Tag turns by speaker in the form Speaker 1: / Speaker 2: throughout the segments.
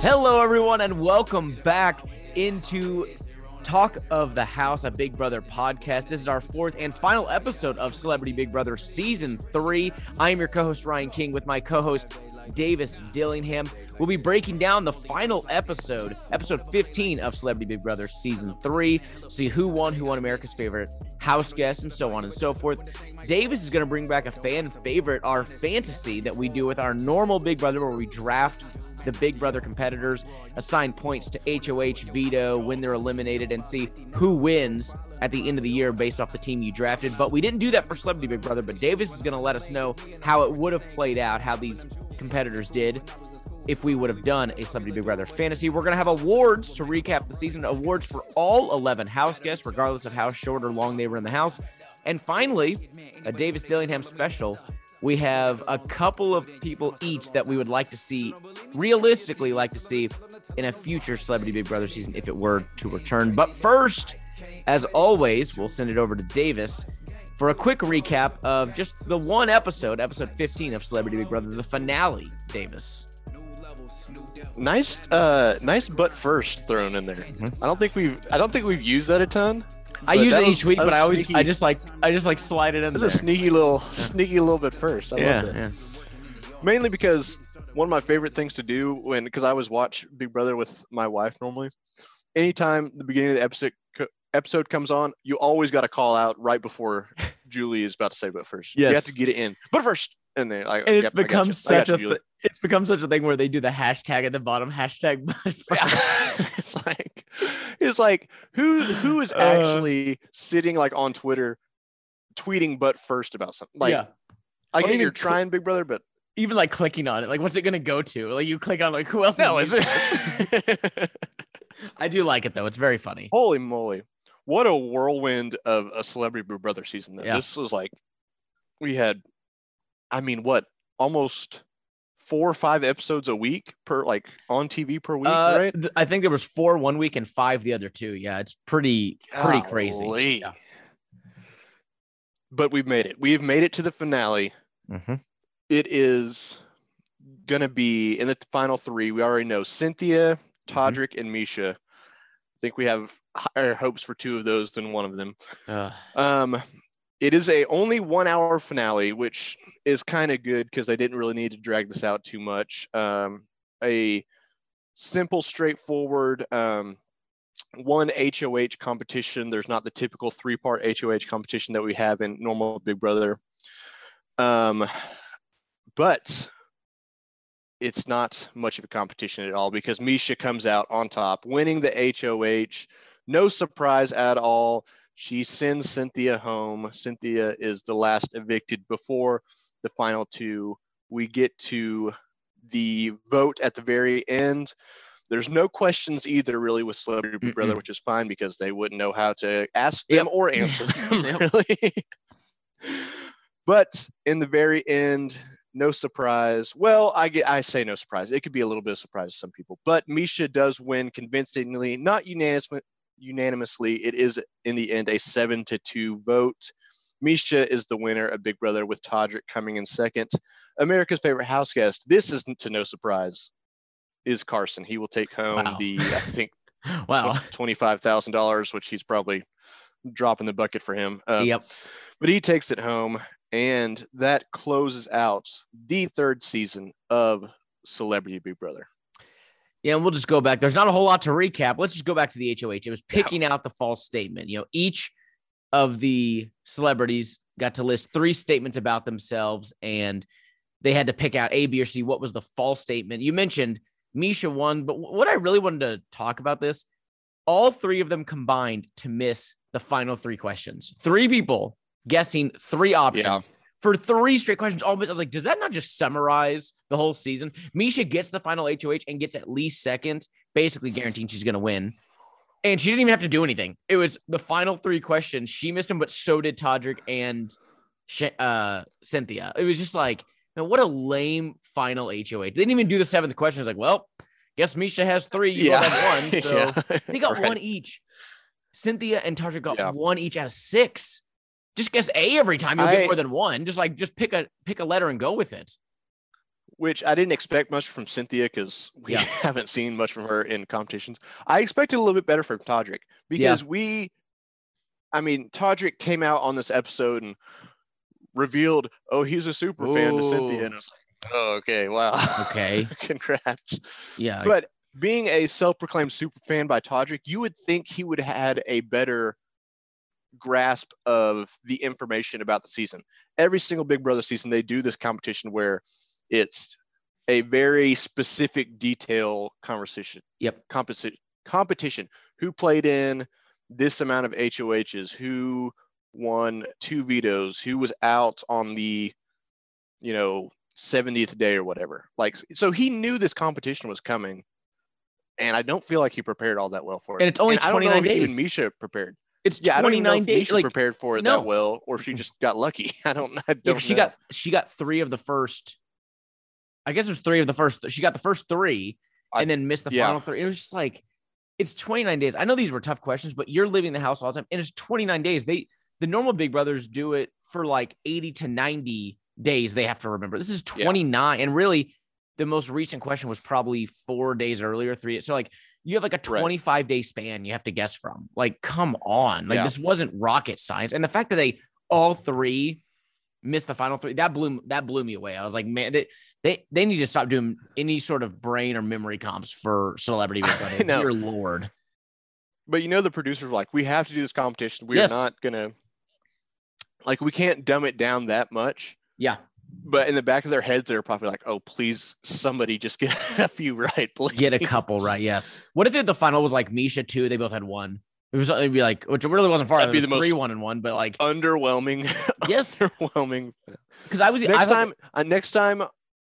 Speaker 1: Hello, everyone, and welcome back into Talk of the House, a Big Brother podcast. This is our fourth and final episode of Celebrity Big Brother Season 3. I am your co host, Ryan King, with my co host, Davis Dillingham. We'll be breaking down the final episode, episode 15 of Celebrity Big Brother Season 3, see who won, who won America's favorite house guest, and so on and so forth. Davis is going to bring back a fan favorite, our fantasy that we do with our normal Big Brother, where we draft the Big Brother competitors, assign points to HOH, veto when they're eliminated, and see who wins at the end of the year based off the team you drafted. But we didn't do that for Celebrity Big Brother, but Davis is going to let us know how it would have played out, how these competitors did if we would have done a Celebrity Big Brother fantasy. We're going to have awards to recap the season, awards for all 11 house guests, regardless of how short or long they were in the house. And finally, a Davis Dillingham special we have a couple of people each that we would like to see, realistically, like to see in a future Celebrity Big Brother season if it were to return. But first, as always, we'll send it over to Davis for a quick recap of just the one episode, episode 15 of Celebrity Big Brother, the finale. Davis.
Speaker 2: Nice, uh, nice butt first thrown in there. Mm-hmm. I don't think we've, I don't think we've used that a ton.
Speaker 1: I use it each was, week, but I always, sneaky. I just like, I just like slide it in.
Speaker 2: This is a sneaky little, yeah. sneaky little bit first. I yeah, love it. Yeah. Mainly because one of my favorite things to do when, because I always watch Big Brother with my wife normally. Anytime the beginning of the episode episode comes on, you always got to call out right before Julie is about to say, "But first, yes. you have to get it in." But first, and then like,
Speaker 1: and it's become such a th- it's become such a thing where they do the hashtag at the bottom hashtag
Speaker 2: it's like it's like who who is uh. actually uh, sitting like on twitter tweeting but first about something like yeah. i get you're trying big brother but
Speaker 1: even like clicking on it like what's it gonna go to like you click on like who else no, is it i do like it though it's very funny
Speaker 2: holy moly what a whirlwind of a celebrity big brother season though. Yeah. this was like we had I mean, what almost four or five episodes a week per like on TV per week, uh, right?
Speaker 1: Th- I think there was four one week and five the other two. Yeah, it's pretty pretty Golly. crazy. Yeah.
Speaker 2: But we've made it. We've made it to the finale. Mm-hmm. It is gonna be in the final three. We already know Cynthia, mm-hmm. Todrick, mm-hmm. and Miesha. I think we have higher hopes for two of those than one of them. Uh. Um, it is a only one hour finale, which is kind of good because I didn't really need to drag this out too much. Um, a simple, straightforward um, one HOH competition. There's not the typical three part HOH competition that we have in normal Big Brother. Um, but it's not much of a competition at all because Miesha comes out on top, winning the HOH. No surprise at all. She sends Cynthia home. Cynthia is the last evicted before the final two. We get to the vote at the very end. There's no questions either, really, with Celebrity Big Brother, which is fine because they wouldn't know how to ask them yep. or answer them, really. but in the very end, no surprise. Well, I get I say no surprise. It could be a little bit of surprise to some people, but Miesha does win convincingly, not unanimous, unanimously. It is in the end a seven to two vote. Miesha is the winner of Big Brother with Todrick coming in second. America's favorite house guest. This is to no surprise. Is Carson? He will take home wow. the I think wow twenty five thousand dollars, which he's probably dropping the bucket for him.
Speaker 1: Um, yep.
Speaker 2: But he takes it home, and that closes out the third season of Celebrity Big Brother.
Speaker 1: Yeah, and we'll just go back. There's not a whole lot to recap. Let's just go back to the HOH. It was picking yeah. out the false statement. You know, each of the celebrities got to list three statements about themselves, and they had to pick out A, B, or C. What was the false statement? You mentioned Miesha won, but what I really wanted to talk about this, all three of them combined to miss the final three questions. Three people guessing three options. Yeah for three straight questions. All I was like, does that not just summarize the whole season? Miesha gets the final HOH and gets at least second, basically guaranteeing she's going to win. And she didn't even have to do anything. It was the final three questions. She missed them, but so did Todrick and uh, Cynthia. It was just like, man, what a lame final HOH. They didn't even do the seventh question. It's like, well, guess Miesha has three. You yeah. have one. So yeah. they got right. one each. Cynthia and Todrick got yeah. one each out of six just guess A every time. You'll I, get more than one. Just like just pick a pick a letter and go with it.
Speaker 2: which I didn't expect much from Cynthia because we
Speaker 1: Yeah.
Speaker 2: haven't seen much from her in competitions. I expected a little bit better from Todrick because we, I mean, Todrick came out on this episode and revealed, oh, he's a super fan to Cynthia, and I was like, oh, okay, wow,
Speaker 1: Okay.
Speaker 2: congrats.
Speaker 1: Yeah.
Speaker 2: But being a self-proclaimed super fan by Todrick, you would think he would have had a better grasp of the information about the season. Every single Big Brother season, they do this competition where it's a very specific detail conversation.
Speaker 1: Yep.
Speaker 2: Competition. Competition. Who played in this amount of HOHs? Who won two vetoes? Who was out on the, you know, 70th day or whatever? Like, so he knew this competition was coming, and I don't feel like he prepared all that well for it.
Speaker 1: And it's only
Speaker 2: I don't know
Speaker 1: 29
Speaker 2: if
Speaker 1: days.
Speaker 2: Even Miesha prepared.
Speaker 1: It's
Speaker 2: Yeah, I don't know
Speaker 1: 29
Speaker 2: if
Speaker 1: days.
Speaker 2: Miesha
Speaker 1: Like
Speaker 2: prepared for it
Speaker 1: no.
Speaker 2: that well, or she just got lucky. I don't. I
Speaker 1: yeah,
Speaker 2: don't.
Speaker 1: 'cause she
Speaker 2: know.
Speaker 1: got she got three of the first. I guess it was three of the first. She got the first three,
Speaker 2: I-
Speaker 1: and then missed the
Speaker 2: yeah.
Speaker 1: final three. It was just like, it's 29 days. I know these were tough questions, but you're leaving the house all the time, and it's 29 days. They the normal Big Brothers do it for like 80 to 90 days. They have to remember. This is
Speaker 2: Yeah.
Speaker 1: 29, and really, the most recent question was probably four days earlier. Three. So like. You have like a
Speaker 2: Right.
Speaker 1: 25 day span you have to guess from. Like, come on. Like,
Speaker 2: Yeah.
Speaker 1: this wasn't rocket science. And the fact that they all three missed the final three. That blew that blew me away. I was like, man, they they, they need to stop doing any sort of brain or memory comps for Celebrity Big Brother.
Speaker 2: know.
Speaker 1: Dear Lord.
Speaker 2: but you know the producers were like we have to do this competition we
Speaker 1: Yes.
Speaker 2: are not gonna like we can't dumb it down that much
Speaker 1: Yeah.
Speaker 2: But in the back of their heads they're probably like oh please somebody just get a few right please
Speaker 1: Get a couple right. Yes. What if the final was like Miesha two? They both had one. It was it'd be like, which really wasn't far.
Speaker 2: That'd be the
Speaker 1: three,
Speaker 2: most-
Speaker 1: one, and one. But like,
Speaker 2: underwhelming
Speaker 1: yes,
Speaker 2: underwhelming
Speaker 1: because I was I
Speaker 2: next
Speaker 1: thought-
Speaker 2: time uh, next time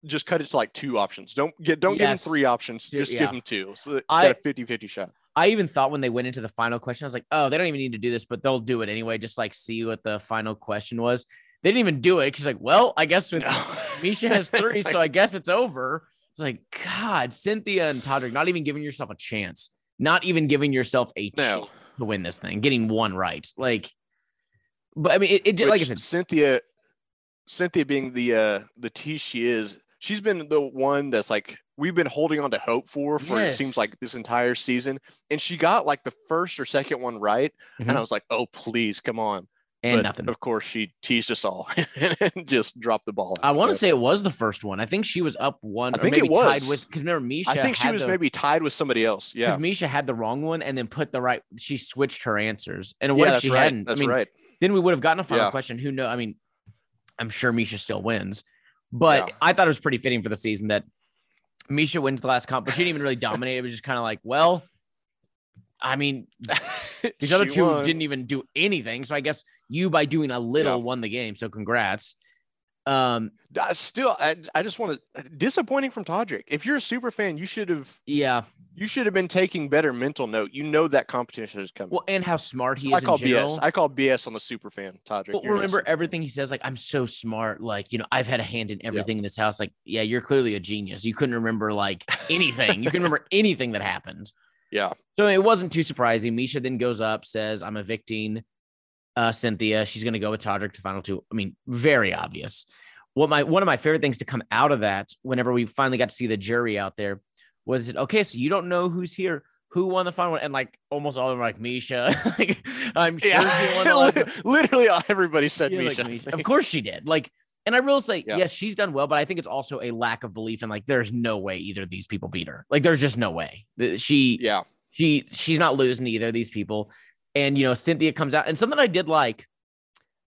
Speaker 2: just cut it to like two options don't get don't
Speaker 1: Yes.
Speaker 2: give them three options just
Speaker 1: yeah.
Speaker 2: give them two so
Speaker 1: I-
Speaker 2: got a 50 50 shot
Speaker 1: I even thought when they went into the final question, I was like, oh, they don't even need to do this, but they'll do it anyway. Just like see what the final question was. They didn't even do it She's like, well, I guess with
Speaker 2: No.
Speaker 1: Miesha has three, so I guess it's over. It's like, God, Cynthia and Todrick, not even giving yourself a chance, not even giving yourself a
Speaker 2: no
Speaker 1: chance to win this thing, getting one right. Like, but I mean, it, it just, like I said,
Speaker 2: Cynthia, Cynthia being the uh the tease she is, she's been the one that's like we've been holding on to hope for for it seems like this entire season, and she got like the first or second one right,
Speaker 1: Mhm.
Speaker 2: and I was like, oh please, come on.
Speaker 1: And
Speaker 2: but
Speaker 1: nothing.
Speaker 2: Of course, she teased us all and just dropped the ball.
Speaker 1: I want to
Speaker 2: So,
Speaker 1: say it was the first one. I think she was up one,
Speaker 2: I
Speaker 1: or
Speaker 2: think it
Speaker 1: maybe tied
Speaker 2: was.
Speaker 1: with because remember Miesha.
Speaker 2: I think she was
Speaker 1: the-
Speaker 2: maybe tied with somebody else. Yeah,
Speaker 1: because Miesha had the wrong one and then put the right. She switched her answers. And what
Speaker 2: yeah,
Speaker 1: if she
Speaker 2: right.
Speaker 1: hadn't?
Speaker 2: That's
Speaker 1: I mean,
Speaker 2: right.
Speaker 1: then we would have gotten a final
Speaker 2: Yeah.
Speaker 1: question. Who know? I mean, I'm sure Miesha still wins, but
Speaker 2: Yeah.
Speaker 1: I thought it was pretty fitting for the season that Miesha wins the last comp, but she didn't even really dominate. It was just kind of like, well, I mean, these other two
Speaker 2: won.
Speaker 1: didn't even do anything. So I guess you, by doing a little,
Speaker 2: Yeah.
Speaker 1: won the game. So congrats. Um,
Speaker 2: I still, I, I just want to disappointing from Todrick. If you're a super fan, you should have
Speaker 1: yeah.
Speaker 2: you should have been taking better mental note. You know that competition is coming.
Speaker 1: Well, and how smart he
Speaker 2: I
Speaker 1: is I call.
Speaker 2: BS. I call BS on the super fan, Todrick.
Speaker 1: Well,
Speaker 2: You're not a
Speaker 1: remember everything he says, like, I'm so smart. Like, you know, I've had a hand in everything in this house. Like, yeah, you're clearly a genius. You couldn't remember like anything. you can remember anything that happened.
Speaker 2: Yeah.
Speaker 1: So it wasn't too surprising. Miesha then goes up, says, I'm evicting uh, Cynthia. She's going to go with Todrick to final two. I mean, very obvious. What my one of my favorite things to come out of that, whenever we finally got to see the jury out there, was it okay? So you don't know who's here, who won the final one, and like almost all of them like Miesha. like, I'm sure she won the last.
Speaker 2: Literally, everybody said
Speaker 1: Yeah, like
Speaker 2: Miesha.
Speaker 1: Miesha. Of course she did. Like, and I will say,
Speaker 2: Yeah.
Speaker 1: yes, she's done well, but I think it's also a lack of belief in like there's no way either of these people beat her. Like, there's just no way. She
Speaker 2: yeah.
Speaker 1: she she's not losing to either of these people. And you know, Cynthia comes out, and something I did like.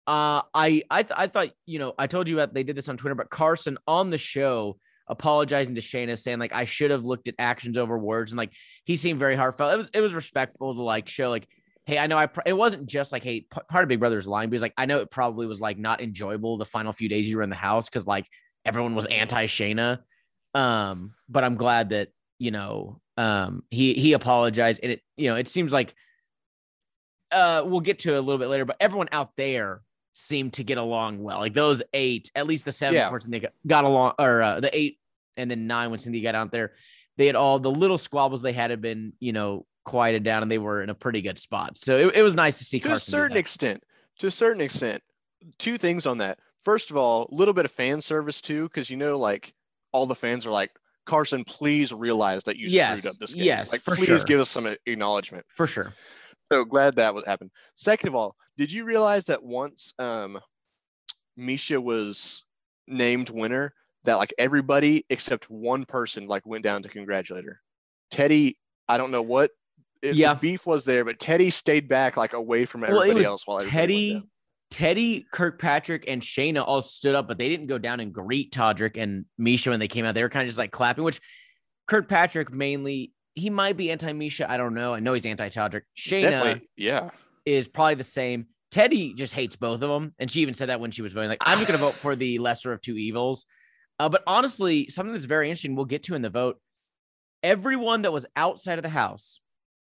Speaker 1: Uh, I I th- I thought you know I told you about they did this on Twitter, but Carson on the show apologizing to Shayna, saying like I should have looked at actions over words, and like he seemed very heartfelt. It was it was respectful to like show like, hey, I know I pr- it wasn't just like hey p- part of Big Brother's lying because like I know it probably was like not enjoyable the final few days you were in the house because like everyone was anti Shayna, um, but I'm glad that you know um he he apologized and it you know it seems like uh we'll get to it a little bit later, but everyone out there seemed to get along well. Like those eight, at least the seven
Speaker 2: Yeah.
Speaker 1: before they got along, or uh, the eight and then nine when Cindy got out there, they had all the little squabbles they had had been, you know, quieted down and they were in a pretty good spot. So it, it was nice to see
Speaker 2: To a
Speaker 1: Carson. do
Speaker 2: certain extent. To a certain extent. Two things on that. First of all, a little bit of fan service too, because you know, like all the fans are like, Carson, please realize that you
Speaker 1: Yes,
Speaker 2: screwed up this game.
Speaker 1: yes,
Speaker 2: like, please
Speaker 1: sure.
Speaker 2: give us some acknowledgement.
Speaker 1: For sure.
Speaker 2: So glad that would happen. Second of all, did you realize that once um, Miesha was named winner, that like everybody except one person like went down to congratulate her. Teddi, I don't know what the
Speaker 1: Yeah.
Speaker 2: beef was there, but Teddi stayed back like away from
Speaker 1: Well,
Speaker 2: everybody
Speaker 1: it was
Speaker 2: else while Teddi.
Speaker 1: Teddi, Kirkpatrick, and Shayna all stood up, but they didn't go down and greet Todrick and Miesha when they came out. They were kind of just like clapping, which Kirkpatrick mainly, he might be anti Miesha. I don't know. I know he's anti Todrick. Shayna
Speaker 2: yeah.
Speaker 1: is probably the same. Teddi just hates both of them. And she even said that when she was voting, like, I'm just going to vote for the lesser of two evils. Uh, but honestly, something that's very interesting, we'll get to in the vote. Everyone that was outside of the house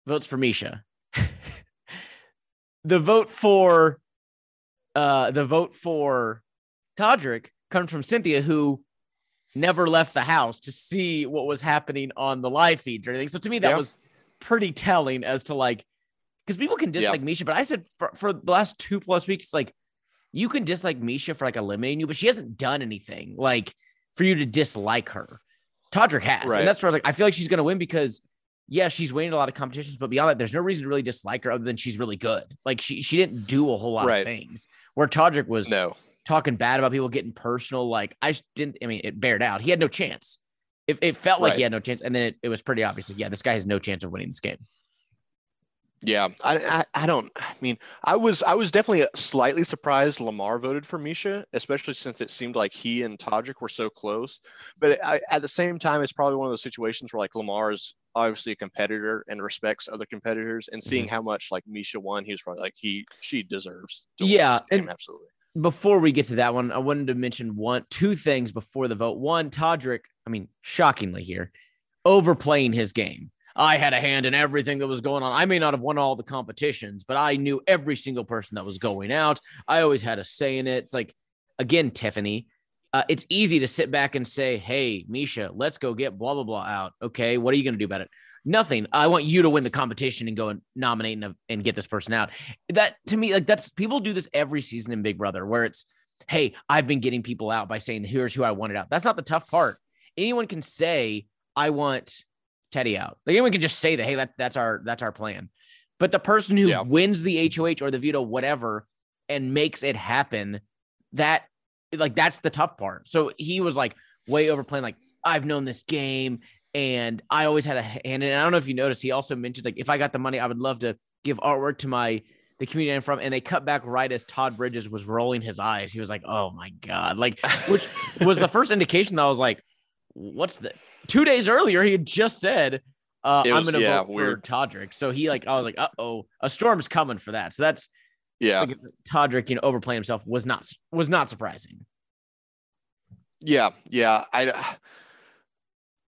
Speaker 1: votes for Miesha. the vote for uh the vote for Todrick comes from Cynthia, who never left the house to see what was happening on the live feeds or anything. So to me, that
Speaker 2: Yeah.
Speaker 1: was pretty telling as to like because people can dislike Miesha, but I said for, for the last two plus weeks, like you can dislike Miesha for like eliminating you, but she hasn't done anything like for you to dislike her. Todrick has,
Speaker 2: Right.
Speaker 1: and that's where I was like, I feel like she's gonna win because yeah, she's winning a lot of competitions, but beyond that, there's no reason to really dislike her other than she's really good. Like she she didn't do a whole lot
Speaker 2: Right.
Speaker 1: of things. Where Todrick was
Speaker 2: No.
Speaker 1: talking bad about people getting personal, like I just didn't. I mean, it bared out. He had no chance. It, it felt like he had no chance, and then it, it was pretty obvious. Like, yeah, this guy has no chance of winning this game.
Speaker 2: Yeah, I, I I don't. I mean, I was I was definitely slightly surprised Lamar voted for Miesha, especially since it seemed like he and Todrick were so close. But I, at the same time, it's probably one of those situations where like Lamar is obviously a competitor and respects other competitors, and
Speaker 1: Mm-hmm.
Speaker 2: seeing how much like Miesha won, he was probably like he she deserves. To
Speaker 1: Yeah, and-
Speaker 2: absolutely.
Speaker 1: before we get to that one, I wanted to mention one, two things before the vote. One, Todrick, I mean, shockingly here, overplaying his game. I had a hand in everything that was going on. I may not have won all the competitions, but I knew every single person that was going out. I always had a say in it. It's like, again, Tiffany, uh, it's easy to sit back and say, Hey, Miesha, let's go get blah, blah, blah out. Okay. What are you going to do about it? Nothing. I want you to win the competition and go and nominate and, and get this person out. That to me, like that's people do this every season in Big Brother where it's, Hey, I've been getting people out by saying, here's who I wanted out. That's not the tough part. Anyone can say, I want Teddi out. Like anyone can just say that, hey, that, that's our that's our plan. But the person who
Speaker 2: Yeah.
Speaker 1: wins the HOH or the veto, whatever, and makes it happen, that like that's the tough part. So he was like way overplaying, like, I've known this game and I always had a hand in it. And I don't know if you noticed, he also mentioned like if I got the money, I would love to give artwork to my the community I'm from. And they cut back right as Todd Bridges was rolling his eyes. He was like, Oh my God. Like, which was the first indication that I was like, what's the two days earlier he had just said uh,
Speaker 2: It
Speaker 1: I'm gonna
Speaker 2: yeah,
Speaker 1: vote
Speaker 2: weird.
Speaker 1: for Todrick. So he like I was like, uh oh, a storm's coming for that. So that's
Speaker 2: Yeah,
Speaker 1: like Todrick, you know, overplaying himself was not was not surprising.
Speaker 2: Yeah, yeah. I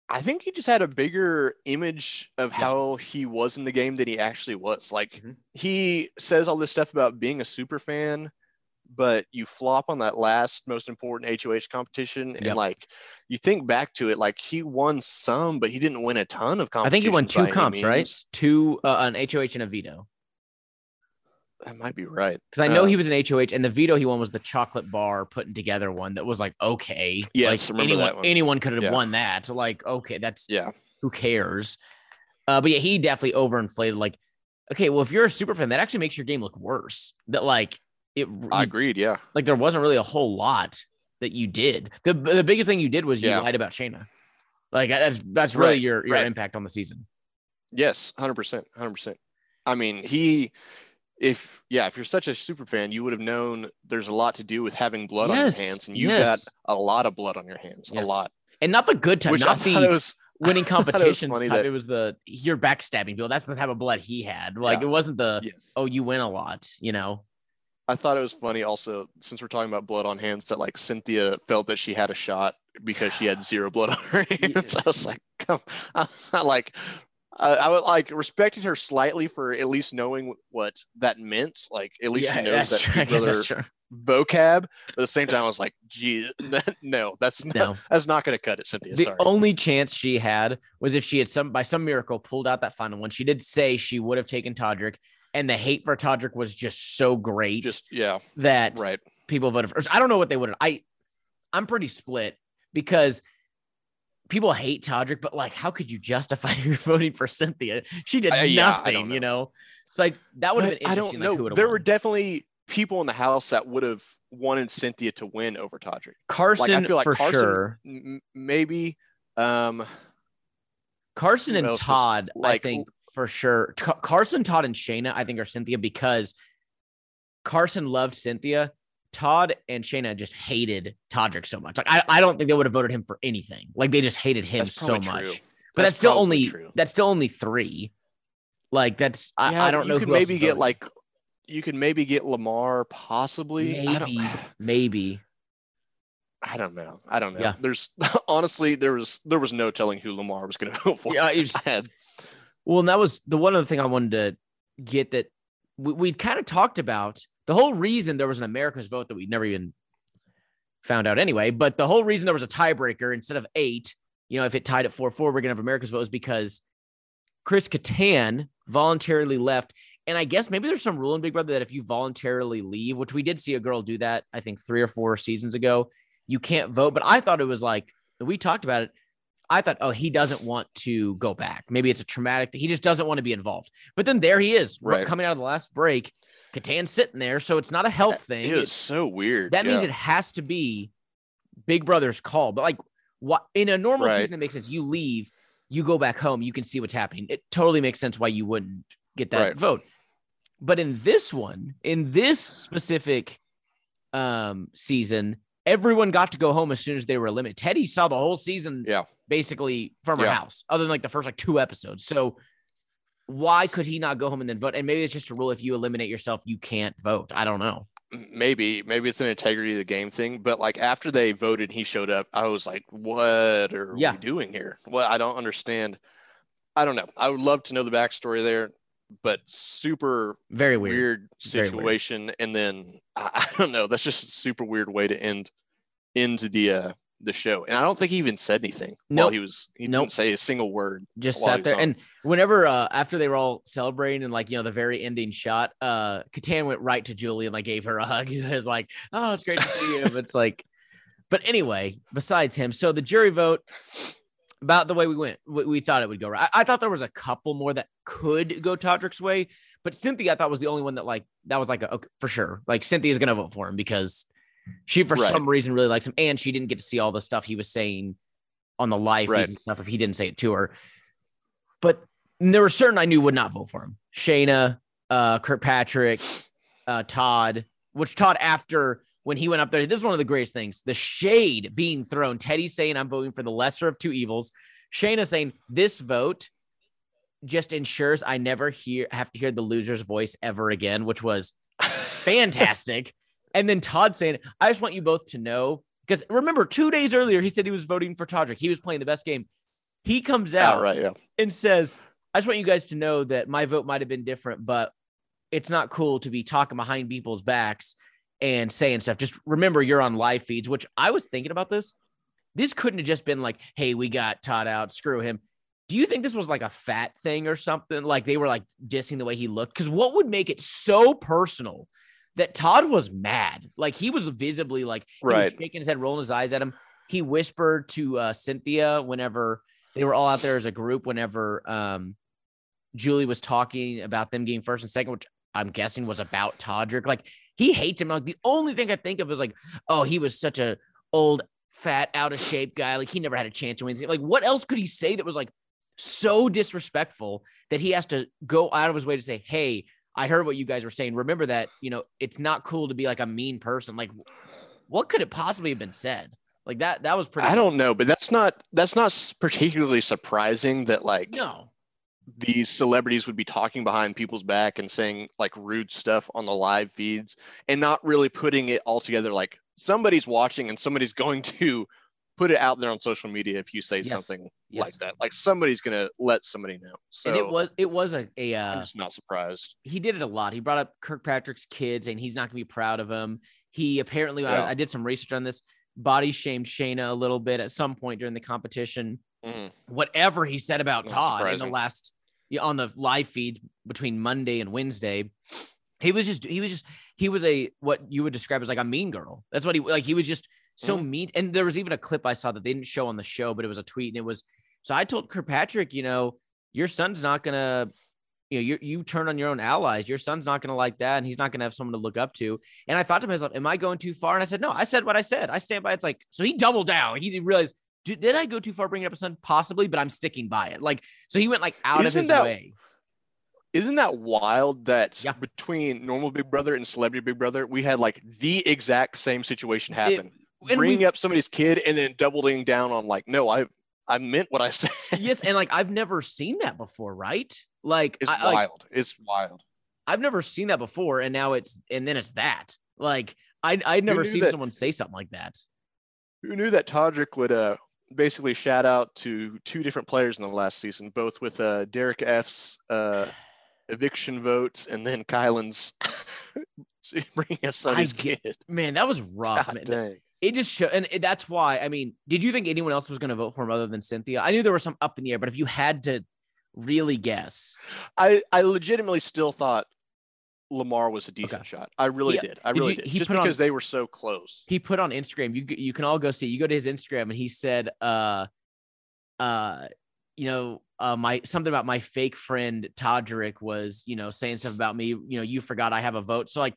Speaker 2: I think he just had a bigger image of
Speaker 1: Yeah.
Speaker 2: how he was in the game than he actually was. Like
Speaker 1: Mhm.
Speaker 2: he says all this stuff about being a super fan, but you flop on that last most important HOH competition
Speaker 1: Yep.
Speaker 2: and like you think back to it like he won some but he didn't win a ton of
Speaker 1: comp.
Speaker 2: I
Speaker 1: think he won two comps, right? Two uh, an HOH and a veto.
Speaker 2: That might be right.
Speaker 1: Because I know
Speaker 2: Uh,
Speaker 1: he was an HOH, and the veto he won was the chocolate bar putting together one that was like okay,
Speaker 2: Yes,
Speaker 1: like
Speaker 2: remember
Speaker 1: anyone anyone could have
Speaker 2: Yeah.
Speaker 1: won that. So like okay, that's
Speaker 2: Yeah.
Speaker 1: who cares? Uh, but yeah, he definitely overinflated. Like, okay, well, if you're a super fan, that actually makes your game look worse. That like it,
Speaker 2: I agreed, yeah.
Speaker 1: like there wasn't really a whole lot that you did. the The biggest thing you did was you
Speaker 2: Yeah.
Speaker 1: lied about Shayna. Like that's that's really
Speaker 2: Right,
Speaker 1: your your
Speaker 2: right.
Speaker 1: impact on the season.
Speaker 2: Yes, hundred percent, hundred percent. I mean, he, if yeah, if you're such a super fan, you would have known there's a lot to do with having blood
Speaker 1: Yes,
Speaker 2: on your hands, and you
Speaker 1: yes.
Speaker 2: got a lot of blood on your hands,
Speaker 1: Yes.
Speaker 2: a lot.
Speaker 1: And not the good type,
Speaker 2: Which
Speaker 1: not the
Speaker 2: was
Speaker 1: winning
Speaker 2: thought it
Speaker 1: competitions type.
Speaker 2: that-
Speaker 1: It was the you're backstabbing people. That's the type of blood he had. Like
Speaker 2: Yeah.
Speaker 1: it wasn't the oh you win a lot. You know.
Speaker 2: I thought it was funny also since we're talking about blood on hands that like Cynthia felt that she had a shot because she had zero blood on her hands. I was like, come, I, like, I, I would like respected her slightly for at least knowing what that meant. Like at least she knows that
Speaker 1: true. I
Speaker 2: Brother vocab. But at the same time, I was like, gee, no, that's not,
Speaker 1: No.
Speaker 2: that's not going to cut it, Cynthia.
Speaker 1: The
Speaker 2: Sorry.
Speaker 1: only chance she had was if she had some by some miracle pulled out that final one. She did say she would have taken Todrick, and the hate for Todrick was just so great
Speaker 2: Just yeah,
Speaker 1: that
Speaker 2: right.
Speaker 1: people voted for. I don't know what they would. I I'm pretty split because people hate Todrick, but like, how could you justify your voting for Cynthia? She did
Speaker 2: Uh,
Speaker 1: nothing,
Speaker 2: know.
Speaker 1: you know. It's like that would have been
Speaker 2: I
Speaker 1: interesting.
Speaker 2: don't
Speaker 1: like,
Speaker 2: know.
Speaker 1: who
Speaker 2: there
Speaker 1: won.
Speaker 2: were definitely people in the house that would have wanted Cynthia to win over Todrick.
Speaker 1: Carson
Speaker 2: Like I feel like
Speaker 1: for
Speaker 2: Carson,
Speaker 1: sure.
Speaker 2: m- maybe. Um,
Speaker 1: Carson and
Speaker 2: was-
Speaker 1: Todd, I think for sure. T- Carson, Todd, and Shayna, I think are Cynthia because Carson loved Cynthia. Todd and Shayna just hated Todrick so much. Like I, I don't think they would have voted him for anything. Like they just hated him
Speaker 2: that's
Speaker 1: so much.
Speaker 2: true.
Speaker 1: But that's, still only
Speaker 2: true.
Speaker 1: that's still only three. Like that's I,
Speaker 2: Yeah,
Speaker 1: I don't
Speaker 2: you
Speaker 1: know.
Speaker 2: could
Speaker 1: who
Speaker 2: maybe get like, you could maybe get Lamar possibly. I don't,
Speaker 1: maybe maybe
Speaker 2: I don't know. I don't know.
Speaker 1: Yeah.
Speaker 2: There's honestly there was there was no telling who Lamar was going to vote for.
Speaker 1: yeah.
Speaker 2: I had
Speaker 1: Well, and that was the one other thing I wanted to get that we, we kind of talked about. The whole reason there was an America's vote that we never even found out anyway, but the whole reason there was a tiebreaker instead of eight, you know, if it tied at 4 4, we're going to have America's vote is because Chris Kattan voluntarily left. And I guess maybe there's some rule in Big Brother that if you voluntarily leave, which we did see a girl do that, I think three or four seasons ago, you can't vote. But I thought it was like, we talked about it. I thought, oh, he doesn't want to go back. Maybe it's a traumatic. He just doesn't want to be involved. But then there he is,
Speaker 2: Right.
Speaker 1: coming out of the last break. Kattan's sitting there, so it's not a health thing.
Speaker 2: it was so weird.
Speaker 1: that means it has to be Big Brother's call. But like, what in a normal
Speaker 2: Right.
Speaker 1: season, it makes sense. You leave, you go back home, you can see what's happening. It totally makes sense why you wouldn't get that
Speaker 2: Right.
Speaker 1: vote. But in this one, in this specific um season, everyone got to go home as soon as they were eliminated. Teddi saw the whole season
Speaker 2: Yeah.
Speaker 1: basically from her
Speaker 2: Yeah.
Speaker 1: house, other than like the first like two episodes. So why could he not go home and then vote? And maybe it's just a rule if you eliminate yourself, you can't vote. I don't know.
Speaker 2: maybe maybe it's an integrity of the game thing but like after they voted he showed up i was like what are
Speaker 1: Yeah.
Speaker 2: we doing here well i don't understand i don't know i would love to know the backstory there but super
Speaker 1: Very weird.
Speaker 2: weird,
Speaker 1: Very weird.
Speaker 2: situation and then I, I don't know that's just a super weird way to end into the uh the show and i don't think he even said anything while
Speaker 1: Nope.
Speaker 2: he was he
Speaker 1: Nope.
Speaker 2: didn't say a single word
Speaker 1: just sat there. And whenever uh after they were all celebrating and like you know the very ending shot, uh Kattan went right to Julie and like gave her a hug. He was like, Oh, it's great to see you. It's like, but anyway, besides him, so the jury vote about the way we went, we, we thought it would go right. I, I thought there was a couple more that could go Todrick's way, but Cynthia I thought was the only one that like that was like a, okay, for sure. Like Cynthia's gonna vote for him because she for
Speaker 2: Right.
Speaker 1: some reason really likes him, and she didn't get to see all the stuff he was saying on the live
Speaker 2: Right.
Speaker 1: and stuff if he didn't say it to her. But there were certain I knew would not vote for him. Shayna, uh, Kirkpatrick, uh, Todd, which Todd after when he went up there, this is one of the greatest things. The shade being thrown. Teddi saying, I'm voting for the lesser of two evils. Shayna saying, This vote just ensures I never hear have to hear the loser's voice ever again, which was fantastic. and then Todd saying, I just want you both to know. Because remember, two days earlier, he said he was voting for Todrick. He was playing the best game. He comes out
Speaker 2: outright yeah
Speaker 1: and says, I just want you guys to know that my vote might have been different, but it's not cool to be talking behind people's backs and saying stuff. Just remember you're on live feeds, which I was thinking about this. This couldn't have just been like, hey, we got Todd out, screw him. Do you think this was like a fat thing or something? Like they were like dissing the way he looked? Because what would make it so personal that Todd was mad? Like he was visibly like he was shaking his head, rolling his eyes at him. He whispered to uh, Cynthia whenever they were all out there as a group. Whenever um, Julie was talking about them getting first and second, which I'm guessing was about Todrick. Like he hates him. Like the only thing I think of is like, oh, he was such a old, fat, out of shape guy. Like he never had a chance to win. Like what else could he say that was like so disrespectful that he has to go out of his way to say, hey, I heard what you guys were saying. Remember that, you know, it's not cool to be like a mean person. Like, what could it possibly have been said? Like that, that was pretty.
Speaker 2: i don't know but that's not that's not particularly surprising that like
Speaker 1: No,
Speaker 2: these celebrities would be talking behind people's back and saying like rude stuff on the live feeds and not really putting it all together like somebody's watching and somebody's going to put it out there on social media if you say
Speaker 1: Yes.
Speaker 2: something
Speaker 1: Yes.
Speaker 2: like that like somebody's gonna let somebody know so
Speaker 1: and it was, it was a, a
Speaker 2: i'm
Speaker 1: uh,
Speaker 2: just not surprised
Speaker 1: he did it a lot. He brought up Kirkpatrick's kids and he's not going to be proud of him. He apparently,
Speaker 2: Yeah.
Speaker 1: I, I did some research on this, body shamed Shayna a little bit at some point during the competition.
Speaker 2: Mhm.
Speaker 1: Whatever he said about
Speaker 2: Not
Speaker 1: Todd in the last, on the live feed between Monday and Wednesday, he was just, he was just, he was a, what you would describe as like a mean girl. That's what he, like, he was just so mm-hmm. mean. And there was even a clip I saw that they didn't show on the show, but it was a tweet, and it was so I told Kirkpatrick, you know, your son's not gonna you know, you you turn on your own allies. Your son's not going to like that, and he's not going to have someone to look up to. And I thought to myself, "Am I going too far?" And I said, "No, I said what I said. I stand by." It's like so he doubled down. He realized, did, did I go too far bringing up a son? Possibly, but I'm sticking by it. Like so, he went like out isn't of his
Speaker 2: that,
Speaker 1: way.
Speaker 2: Isn't that wild? That yeah. between normal Big Brother and Celebrity Big Brother, we had like the exact same situation happen. It, bringing up somebody's kid and then doubling down on like, no, I I meant what I said.
Speaker 1: yes, and like I've never seen that before, right? Like
Speaker 2: it's
Speaker 1: I,
Speaker 2: wild.
Speaker 1: Like,
Speaker 2: it's wild.
Speaker 1: I've never seen that before, and now it's and then it's that. Like I I'd never seen that, someone say something like that.
Speaker 2: Who knew that Todrick would uh basically shout out to two different players in the last season, both with uh Derek F's uh eviction votes and then Kyland's bringing us on his get, kid.
Speaker 1: Man, that was rough. God man. Dang. It just showed, and that's why. I mean, did you think anyone else was going to vote for him other than Cynthia? I knew there was some up in the air, but if you had to really guess,
Speaker 2: I I legitimately still thought Lamar was a decent okay. shot. I really he, did. I did really you, did. Just because on, they were so close.
Speaker 1: He put on Instagram. You you can all go see. You go to his Instagram, and he said, uh, uh, you know, uh, my something about my fake friend Todrick was, you know, saying stuff about me. You know, you forgot I have a vote. So like,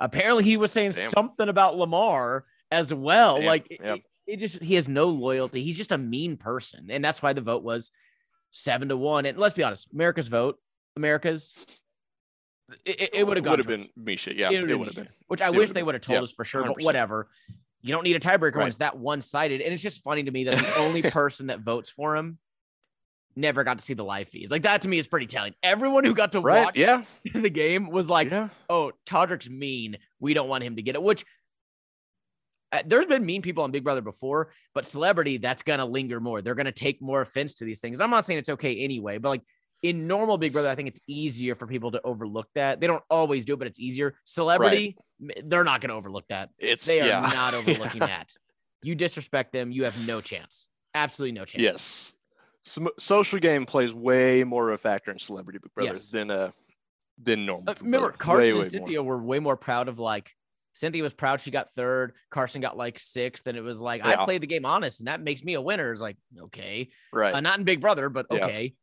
Speaker 1: apparently he was saying Damn. something about Lamar as well. Damn. Like yep. it, it, just he has no loyalty. He's just a mean person, and that's why the vote was seven to one. And let's be honest, America's vote, America's. It, it would have gone.
Speaker 2: would have been Miesha, yeah. It would have been,
Speaker 1: which I wish they would have told us for sure. 100%. But whatever, you don't need a tiebreaker right. when it's that one sided. And it's just funny to me that the only person that votes for him never got to see the live feeds. Like that to me is pretty telling. Everyone who got to right, watch
Speaker 2: yeah.
Speaker 1: the game was like, yeah. "Oh, Todrick's mean. We don't want him to get it." Which uh, there's been mean people on Big Brother before, but celebrity, that's going to linger more. They're going to take more offense to these things. I'm not saying it's okay anyway, but like in normal Big Brother, I think it's easier for people to overlook that. They don't always do it, but it's easier. Celebrity, right. they're not going to overlook that.
Speaker 2: It's
Speaker 1: they are
Speaker 2: yeah.
Speaker 1: not overlooking yeah. that. You disrespect them, you have no chance. Absolutely no chance.
Speaker 2: Yes. social game plays way more of a factor in Celebrity Big Brother yes. than uh than normal. Uh,
Speaker 1: remember, Carson way, and Cynthia more. were way more proud of like Cynthia was proud she got third. Carson got like sixth, and it was like yeah. I played the game honest, and that makes me a winner. It's like okay,
Speaker 2: right?
Speaker 1: Uh, not in Big Brother, but okay.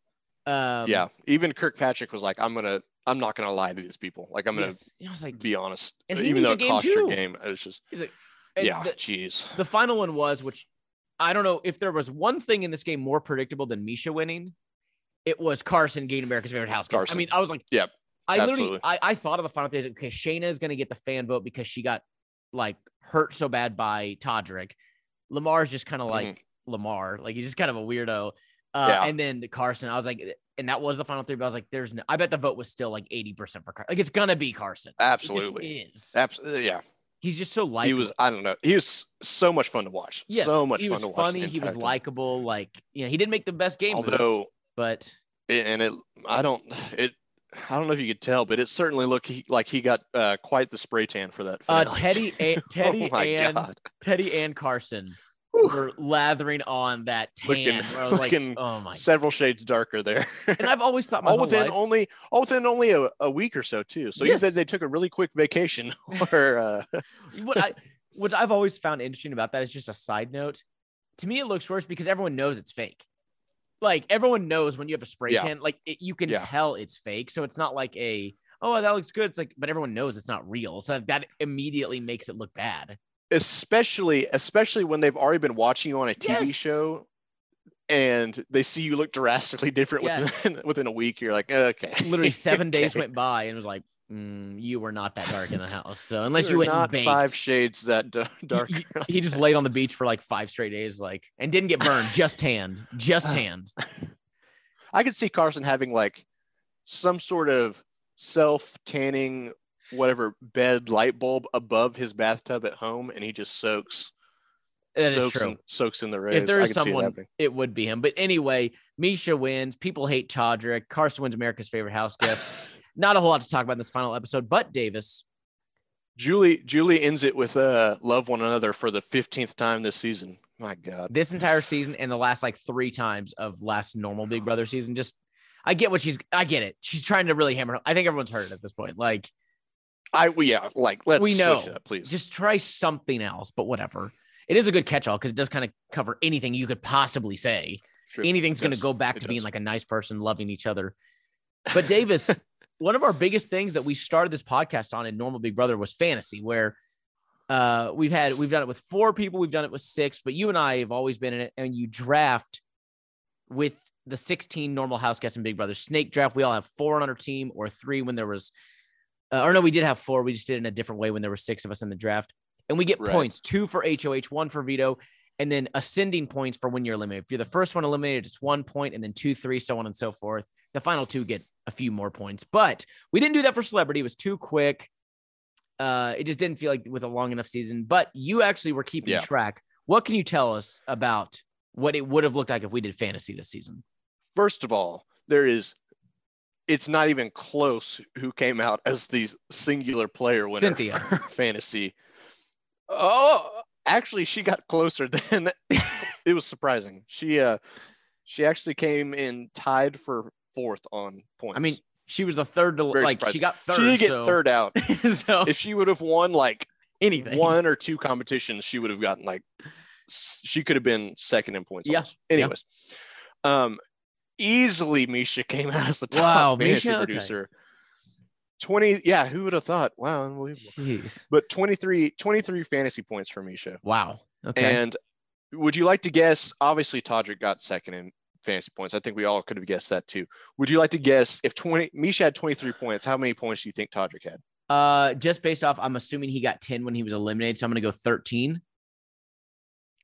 Speaker 2: Yeah. Um, yeah. Even Kirkpatrick was like, I'm gonna, I'm not gonna lie to these people. Like I'm gonna
Speaker 1: yes. I was like,
Speaker 2: be honest. Even though it cost your game, it was just like, yeah. Jeez.
Speaker 1: The, the final one was, which I don't know if there was one thing in this game more predictable than Miesha winning. It was Carson getting America's favorite house. Carson. I mean, I was like,
Speaker 2: yep.
Speaker 1: I Absolutely. literally, I, I thought of the final thing. Okay, Shayna is going to get the fan vote because she got like hurt so bad by Todrick. Lamar's just kind of like mm-hmm. Lamar, like he's just kind of a weirdo. Uh, yeah. And then Carson, I was like, and that was the final three. But I was like, there's no, I bet the vote was still like 80% for Carson. Like it's gonna be Carson.
Speaker 2: Absolutely.
Speaker 1: It is.
Speaker 2: Absolutely. Yeah.
Speaker 1: He's just so like
Speaker 2: he was. I don't know. He was so much fun to watch. Yes, so much
Speaker 1: he
Speaker 2: fun
Speaker 1: was to funny. He was likable. Like you know, he didn't make the best game. Although, moves, but
Speaker 2: and it, I don't. It I don't know if you could tell, but it certainly looked like he got uh, quite the spray tan for that.
Speaker 1: Uh, Teddi, and, Teddi oh and God. Teddi and Carson. Were lathering on that tan. Looking, I was like, oh my,
Speaker 2: several shades darker there.
Speaker 1: and I've always thought my
Speaker 2: all within
Speaker 1: life,
Speaker 2: only all within only a, a week or so too. So yes. you said they took a really quick vacation. Or uh...
Speaker 1: what I what I've always found interesting about that is just a side note. To me, it looks worse because everyone knows it's fake like everyone knows when you have a spray yeah. tan, like it, you can yeah. tell it's fake. So it's not like a oh that looks good. It's like, but everyone knows it's not real. So that immediately makes it look bad.
Speaker 2: Especially, especially when they've already been watching you on a TV yes. show and they see you look drastically different yes. within within a week. You're like, okay.
Speaker 1: Literally seven okay. days went by and it was like, mm, you were not that dark in the house. So unless you, you went not
Speaker 2: five shades that d- dark.
Speaker 1: He, he, just laid on the beach for like five straight days, like, and didn't get burned, just tanned, just tanned.
Speaker 2: I could see Carson having like some sort of self tanning, whatever bed light bulb above his bathtub at home, and he just soaks.
Speaker 1: That
Speaker 2: soaks
Speaker 1: is true.
Speaker 2: In, soaks in the rays.
Speaker 1: If there is someone, it, it, would be him. But anyway, Miesha wins. People hate Todrick. Carson wins America's favorite house guest. Not a whole lot to talk about in this final episode, but Davis.
Speaker 2: Julie Julie ends it with uh love one another for the 15th time this season. My God.
Speaker 1: This entire season and the last like three times of last normal Big Brother season. Just I get what she's I get it. She's trying to really hammer. I think everyone's heard it at this point. Like
Speaker 2: I yeah, like let's
Speaker 1: we know.
Speaker 2: switch it up, please.
Speaker 1: Just try something else, but whatever. It is a good catch-all because it does kind of cover anything you could possibly say.
Speaker 2: Sure.
Speaker 1: Anything's going to
Speaker 2: does.
Speaker 1: go back
Speaker 2: It
Speaker 1: to being like a nice person, loving each other. But Davis, one of our biggest things that we started this podcast on in Normal Big Brother was fantasy, where uh, we've had we've done it with four people, we've done it with six, but you and I have always been in it, and you draft with the 16 normal house guests and Big Brother snake draft. We all have four on our team or three when there was, uh, or no, we did have four. We just did it in a different way when there were six of us in the draft, and we get
Speaker 2: Right.
Speaker 1: points two for HOH, one for veto, and then ascending points for when you're eliminated. If you're the first one eliminated, it's one point, and then two, three, so on and so forth. The final two get a few more points, but we didn't do that for celebrity. It was too quick. Uh, it just didn't feel like with a long enough season. But you actually were keeping
Speaker 2: Yeah.
Speaker 1: track. What can you tell us about what it would have looked like if we did fantasy this season?
Speaker 2: First of all, there is. It's not even close who came out as the singular player winner
Speaker 1: Cynthia.
Speaker 2: fantasy. Oh, actually, she got closer than it was surprising. She uh, she actually came in tied for fourth on points.
Speaker 1: I mean, she was the third to
Speaker 2: Very
Speaker 1: like she got third.
Speaker 2: she did get
Speaker 1: so,
Speaker 2: third out.
Speaker 1: so
Speaker 2: If she would have won like
Speaker 1: anything.
Speaker 2: one or two competitions, she would have gotten like she could have been second in points.
Speaker 1: Yeah,
Speaker 2: almost. Anyways, um, easily Miesha came out as the top
Speaker 1: Wow,
Speaker 2: fantasy
Speaker 1: Miesha? Okay.
Speaker 2: producer. 20 yeah who would have thought wow unbelievable
Speaker 1: Jeez.
Speaker 2: but 23 23 fantasy points for miesha
Speaker 1: Wow. Okay.
Speaker 2: and would you like to guess obviously todrick got second in fantasy points i think we all could have guessed that too would you like to guess if 20 miesha had 23 points how many points do you think todrick had
Speaker 1: uh, just based off, I'm assuming he got 10 when he was eliminated. So I'm going to go 13,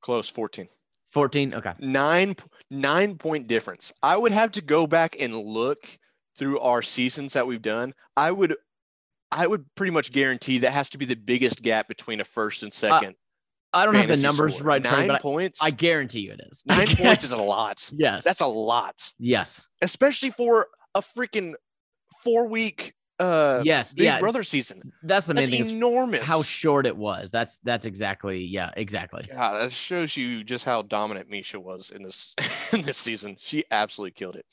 Speaker 2: close 14
Speaker 1: 14. Okay.
Speaker 2: nine nine point difference. I would have to go back and look through our seasons that we've done. I would I would pretty much guarantee that has to be the biggest gap between a first and uh, second.
Speaker 1: I don't have the numbers
Speaker 2: score.
Speaker 1: right in front of
Speaker 2: Nine
Speaker 1: me,
Speaker 2: points.
Speaker 1: I, I guarantee you it is.
Speaker 2: Nine points is a lot.
Speaker 1: Yes.
Speaker 2: That's a lot,
Speaker 1: yes.
Speaker 2: especially for a freaking four week uh
Speaker 1: Yes.
Speaker 2: Big
Speaker 1: yeah.
Speaker 2: Brother season.
Speaker 1: That's the main
Speaker 2: That's
Speaker 1: thing.
Speaker 2: enormous.
Speaker 1: how short it was. That's that's exactly. Yeah. Exactly.
Speaker 2: God, that shows you just how dominant Miesha was in this in this season. She absolutely killed it.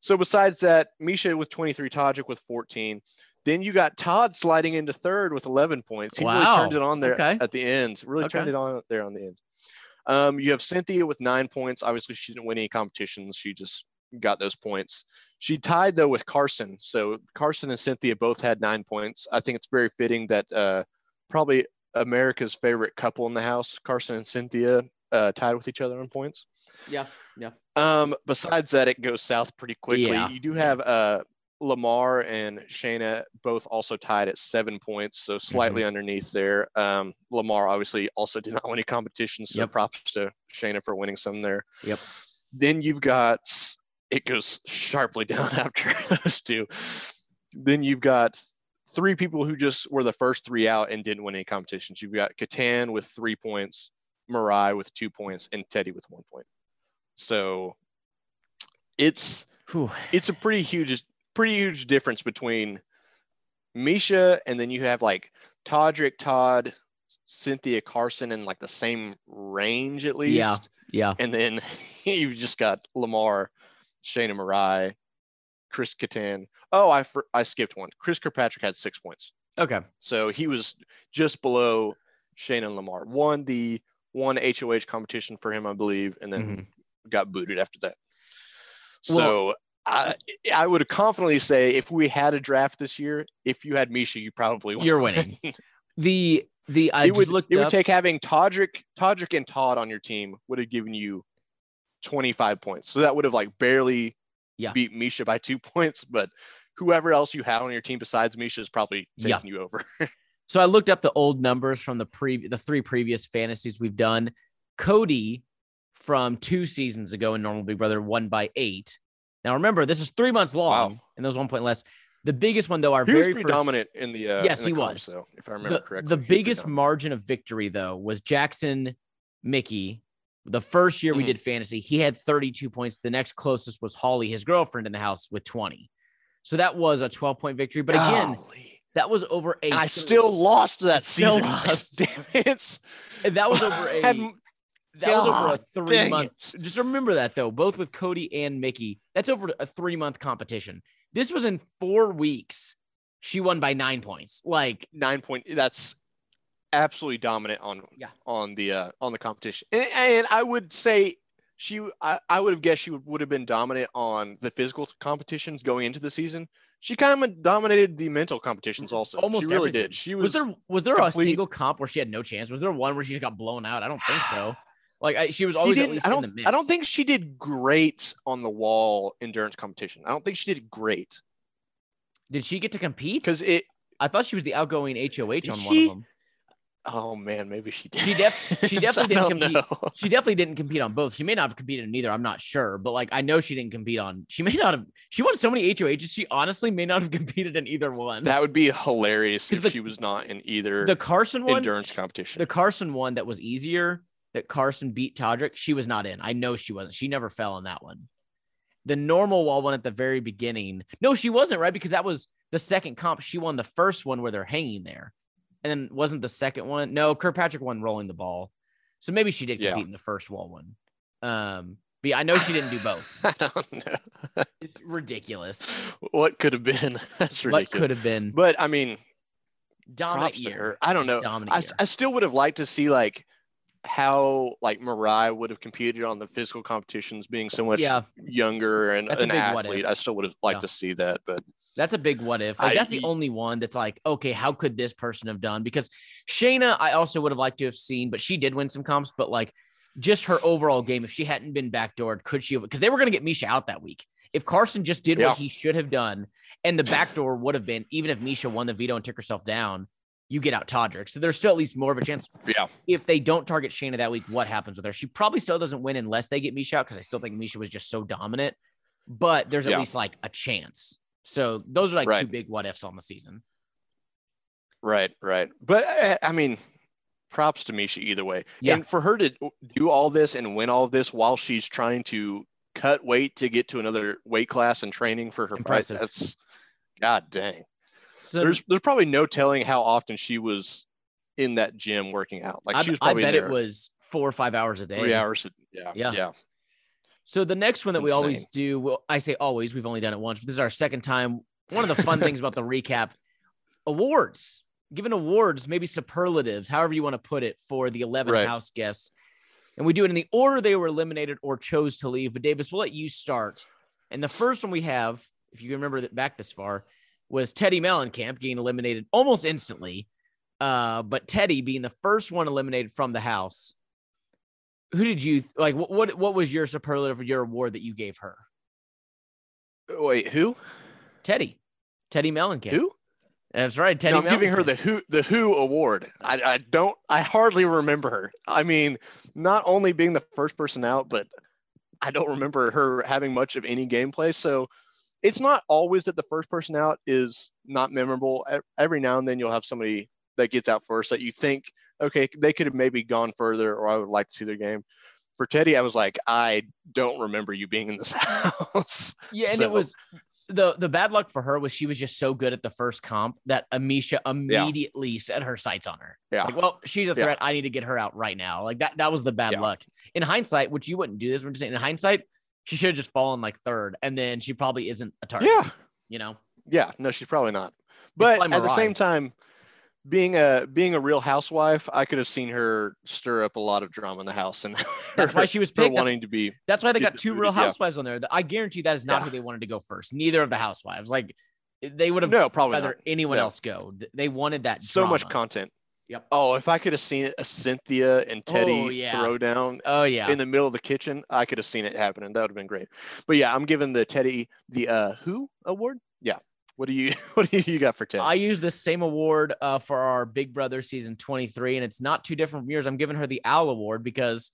Speaker 2: So besides that, Miesha with 23, Todrick with 14. Then you got Todd sliding into third with 11 points. He really turned it on there
Speaker 1: Okay.
Speaker 2: at the end. Really turned it on there on the end. Um, you have Cynthia with nine points. Obviously, she didn't win any competitions. She just got those points. She tied though with Carson. So Carson and Cynthia both had nine points. I think it's very fitting that uh, probably America's favorite couple in the house, Carson and Cynthia, uh, tied with each other on points.
Speaker 1: Yeah. Yeah.
Speaker 2: Um, besides that, it goes south pretty quickly.
Speaker 1: Yeah.
Speaker 2: You do have uh, Lamar and Shayna both also tied at seven points, so slightly underneath there. Um, Lamar obviously also did not win any competitions, so
Speaker 1: Yep.
Speaker 2: props to Shayna for winning some there.
Speaker 1: Yep.
Speaker 2: Then you've got it goes sharply down after those two. Then you've got three people who just were the first three out and didn't win any competitions. You've got Kattan with three points, Mirai with two points, and Teddi with one point. So it's
Speaker 1: Whew.
Speaker 2: it's a pretty huge pretty huge difference between Miesha and then you have like Todrick, Todd, Cynthia Carson in like the same range at least.
Speaker 1: Yeah. Yeah.
Speaker 2: And then you've just got Lamar, Shayna Mirai, Chris Kattan. Oh, I for, I skipped one. Chris Kirkpatrick had six points.
Speaker 1: Okay.
Speaker 2: So he was just below Shane and Lamar. Won the one HOH competition for him, I believe, and then
Speaker 1: Mhm.
Speaker 2: got booted after that.
Speaker 1: Well-
Speaker 2: So I I would confidently say if we had a draft this year, if you had Miesha, you probably won.
Speaker 1: You're winning. The the I
Speaker 2: it
Speaker 1: just
Speaker 2: would it would take having Todrick Todrick and Todd on your team would have given you 25 points. So that would have like barely
Speaker 1: Yeah.
Speaker 2: beat Miesha by two points, but whoever else you have on your team besides Miesha is probably
Speaker 1: Yeah.
Speaker 2: taking you over.
Speaker 1: So I looked up the old numbers from the pre the three previous fantasies we've done. Cody from two seasons ago in Normal Big Brother won by eight. Now remember, this is three months long,
Speaker 2: Wow.
Speaker 1: and those one point less. The biggest one though, our
Speaker 2: He was
Speaker 1: very first
Speaker 2: dominant in the uh,
Speaker 1: Yes,
Speaker 2: in the
Speaker 1: he
Speaker 2: comps,
Speaker 1: was.
Speaker 2: though, if I remember
Speaker 1: the,
Speaker 2: correctly.
Speaker 1: the
Speaker 2: He was pretty
Speaker 1: biggest margin of victory though was Jackson Michie. The first year we
Speaker 2: Mhm.
Speaker 1: did fantasy, he had 32 points. The next closest was Holly, his girlfriend in the house, with 20. So that was a 12 point victory. But again,
Speaker 2: Golly.
Speaker 1: that was over a
Speaker 2: And I still lost that
Speaker 1: Still
Speaker 2: season.
Speaker 1: lost.
Speaker 2: Damn it.
Speaker 1: that was over a
Speaker 2: Had-
Speaker 1: that was over a three
Speaker 2: dang
Speaker 1: months. Just remember that though, both with Cody and Michie, that's over a three month competition. This was in four weeks. she won by nine points. Like
Speaker 2: nine point. That's absolutely dominant on
Speaker 1: yeah
Speaker 2: on the uh, on the competition. And, and I would say she I, I would have guessed she would, would have been dominant on the physical competitions going into the season. She kind of dominated the mental competitions also.
Speaker 1: Almost
Speaker 2: she really did. She
Speaker 1: was,
Speaker 2: was,
Speaker 1: there was there
Speaker 2: complete-
Speaker 1: a single comp where she had no chance? Was there one where she just got blown out? I don't think so. Like I, she was
Speaker 2: she
Speaker 1: always at least
Speaker 2: I don't
Speaker 1: the mix.
Speaker 2: I don't think she did great on the wall endurance competition. I don't think she did great
Speaker 1: did she get to compete?
Speaker 2: because it
Speaker 1: I thought she was the outgoing HOH on one of them.
Speaker 2: Oh man maybe she did
Speaker 1: She def- she definitely didn't compete.
Speaker 2: know.
Speaker 1: She definitely didn't compete on both. She may not have competed in either. I'm not sure, but like I know she didn't compete on. She may not have. She won so many HOHs. She honestly may not have competed in either one.
Speaker 2: That would be hilarious if
Speaker 1: the-
Speaker 2: she was not in either
Speaker 1: the Carson one,
Speaker 2: endurance competition.
Speaker 1: the Carson one that was easier, that Carson beat Todrick, she was not in. I know she wasn't. She never fell on that one. The normal wall one at the very beginning. No, she wasn't right because that was the second comp. She won the first one where they're hanging there, and then wasn't the second one. No, Kirkpatrick won rolling the ball, so maybe she did
Speaker 2: Yeah.
Speaker 1: compete in the first wall one. Um, but yeah, I know she didn't do both.
Speaker 2: I don't know.
Speaker 1: It's ridiculous.
Speaker 2: what could have been? That's ridiculous.
Speaker 1: What could have been
Speaker 2: But I mean,
Speaker 1: dominant year.
Speaker 2: I don't know.
Speaker 1: Dominant
Speaker 2: I,
Speaker 1: year.
Speaker 2: I still would have liked to see like how like Mirai would have competed on the physical competitions, being so much
Speaker 1: Yeah.
Speaker 2: younger and
Speaker 1: That's
Speaker 2: an athlete. I still would have liked
Speaker 1: Yeah.
Speaker 2: to see that, but
Speaker 1: That's a big what if. Like
Speaker 2: I-
Speaker 1: that's the only one that's like, okay, how could this person have done? Because Shanna, I also would have liked to have seen, but she did win some comps. But like, just her overall game, if she hadn't been backdoored, could she have? Because they were going to get Miesha out that week. If Carson just did
Speaker 2: Yeah.
Speaker 1: what he should have done, and the backdoor would have been, even if Miesha won the veto and took herself down, you get out Todrick. So there's still at least more of a chance.
Speaker 2: yeah,
Speaker 1: If they don't target Shanna that week, what happens with her? She probably still doesn't win unless they get Miesha out because I still think Miesha was just so dominant. But there's at
Speaker 2: Yeah.
Speaker 1: least like a chance. So those are like two big what ifs on the season.
Speaker 2: right, right. But uh, I mean, props to Miesha either way.
Speaker 1: Yeah.
Speaker 2: And for her to do all this and win all this while she's trying to cut weight to get to another weight class and training for her fight, that's god dang.
Speaker 1: So
Speaker 2: there's there's probably no telling how often she was in that gym working out. Like
Speaker 1: I,
Speaker 2: she was probably I
Speaker 1: bet
Speaker 2: in
Speaker 1: it was four or five hours a day.
Speaker 2: three hours. a- Yeah,
Speaker 1: Yeah.
Speaker 2: yeah,
Speaker 1: So the next one that
Speaker 2: It's
Speaker 1: we always do, well, I say always, we've only done it once, but this is our second time. One of the fun things about the recap awards, given awards, maybe superlatives, however you want to put it, for the 11
Speaker 2: Right.
Speaker 1: house guests. And we do it in the order they were eliminated or chose to leave. But Davis, we'll let you start. And the first one we have, if you remember that back this far, was Teddi Mellencamp getting eliminated almost instantly. Uh, but Teddi being the first one eliminated from the house. Who did you like? What what, what was your superlative your award that you gave her?
Speaker 2: Wait, who?
Speaker 1: Teddi, Teddi Mellencamp.
Speaker 2: Who?
Speaker 1: That's right, Teddi.
Speaker 2: No, I'm giving her the Who the Who award. I, I don't. I hardly remember her. I mean, not only being the first person out, but I don't remember her having much of any gameplay. So it's not always that the first person out is not memorable. Every now and then you'll have somebody that gets out first that you think, okay, they could have maybe gone further, or I would like to see their game. For Teddi, I was like, I don't remember you being in this house.
Speaker 1: Yeah, and
Speaker 2: So-
Speaker 1: it was the the bad luck for her was she was just so good at the first comp that Amisha immediately set her sights on her.
Speaker 2: Yeah.
Speaker 1: Like, well, she's a
Speaker 2: Yeah.
Speaker 1: threat. I need to get her out right now. Like that. That was the bad
Speaker 2: Yeah.
Speaker 1: luck. In hindsight, which you wouldn't do this. We're just saying in hindsight, she should have just fallen like third, and then she probably isn't a target.
Speaker 2: Yeah.
Speaker 1: You know.
Speaker 2: Yeah, no, she's probably not. But at the same time, being a being a real housewife, I could have seen her stir up a lot of drama in the house, and
Speaker 1: That's why she was
Speaker 2: her
Speaker 1: picked.
Speaker 2: Wanting to be.
Speaker 1: that's why they got two real
Speaker 2: yeah.
Speaker 1: housewives on there. I guarantee that is not
Speaker 2: Yeah.
Speaker 1: who they wanted to go first. Neither of the housewives. Like they would have
Speaker 2: No, probably
Speaker 1: rather
Speaker 2: not.
Speaker 1: anyone
Speaker 2: No.
Speaker 1: else go. They wanted that
Speaker 2: So much content.
Speaker 1: Yep.
Speaker 2: Oh, if I could have seen it, a Cynthia and Teddi
Speaker 1: Oh, yeah.
Speaker 2: throw down
Speaker 1: Oh yeah.
Speaker 2: in the middle of the kitchen, I could have seen it happening. That would have been great. But yeah, I'm giving the Teddi the uh who award. Yeah. What do you what do you got for Teddi?
Speaker 1: I use the same award uh, for our Big Brother season 23, and it's not too different from yours. I'm giving her the Owl Award because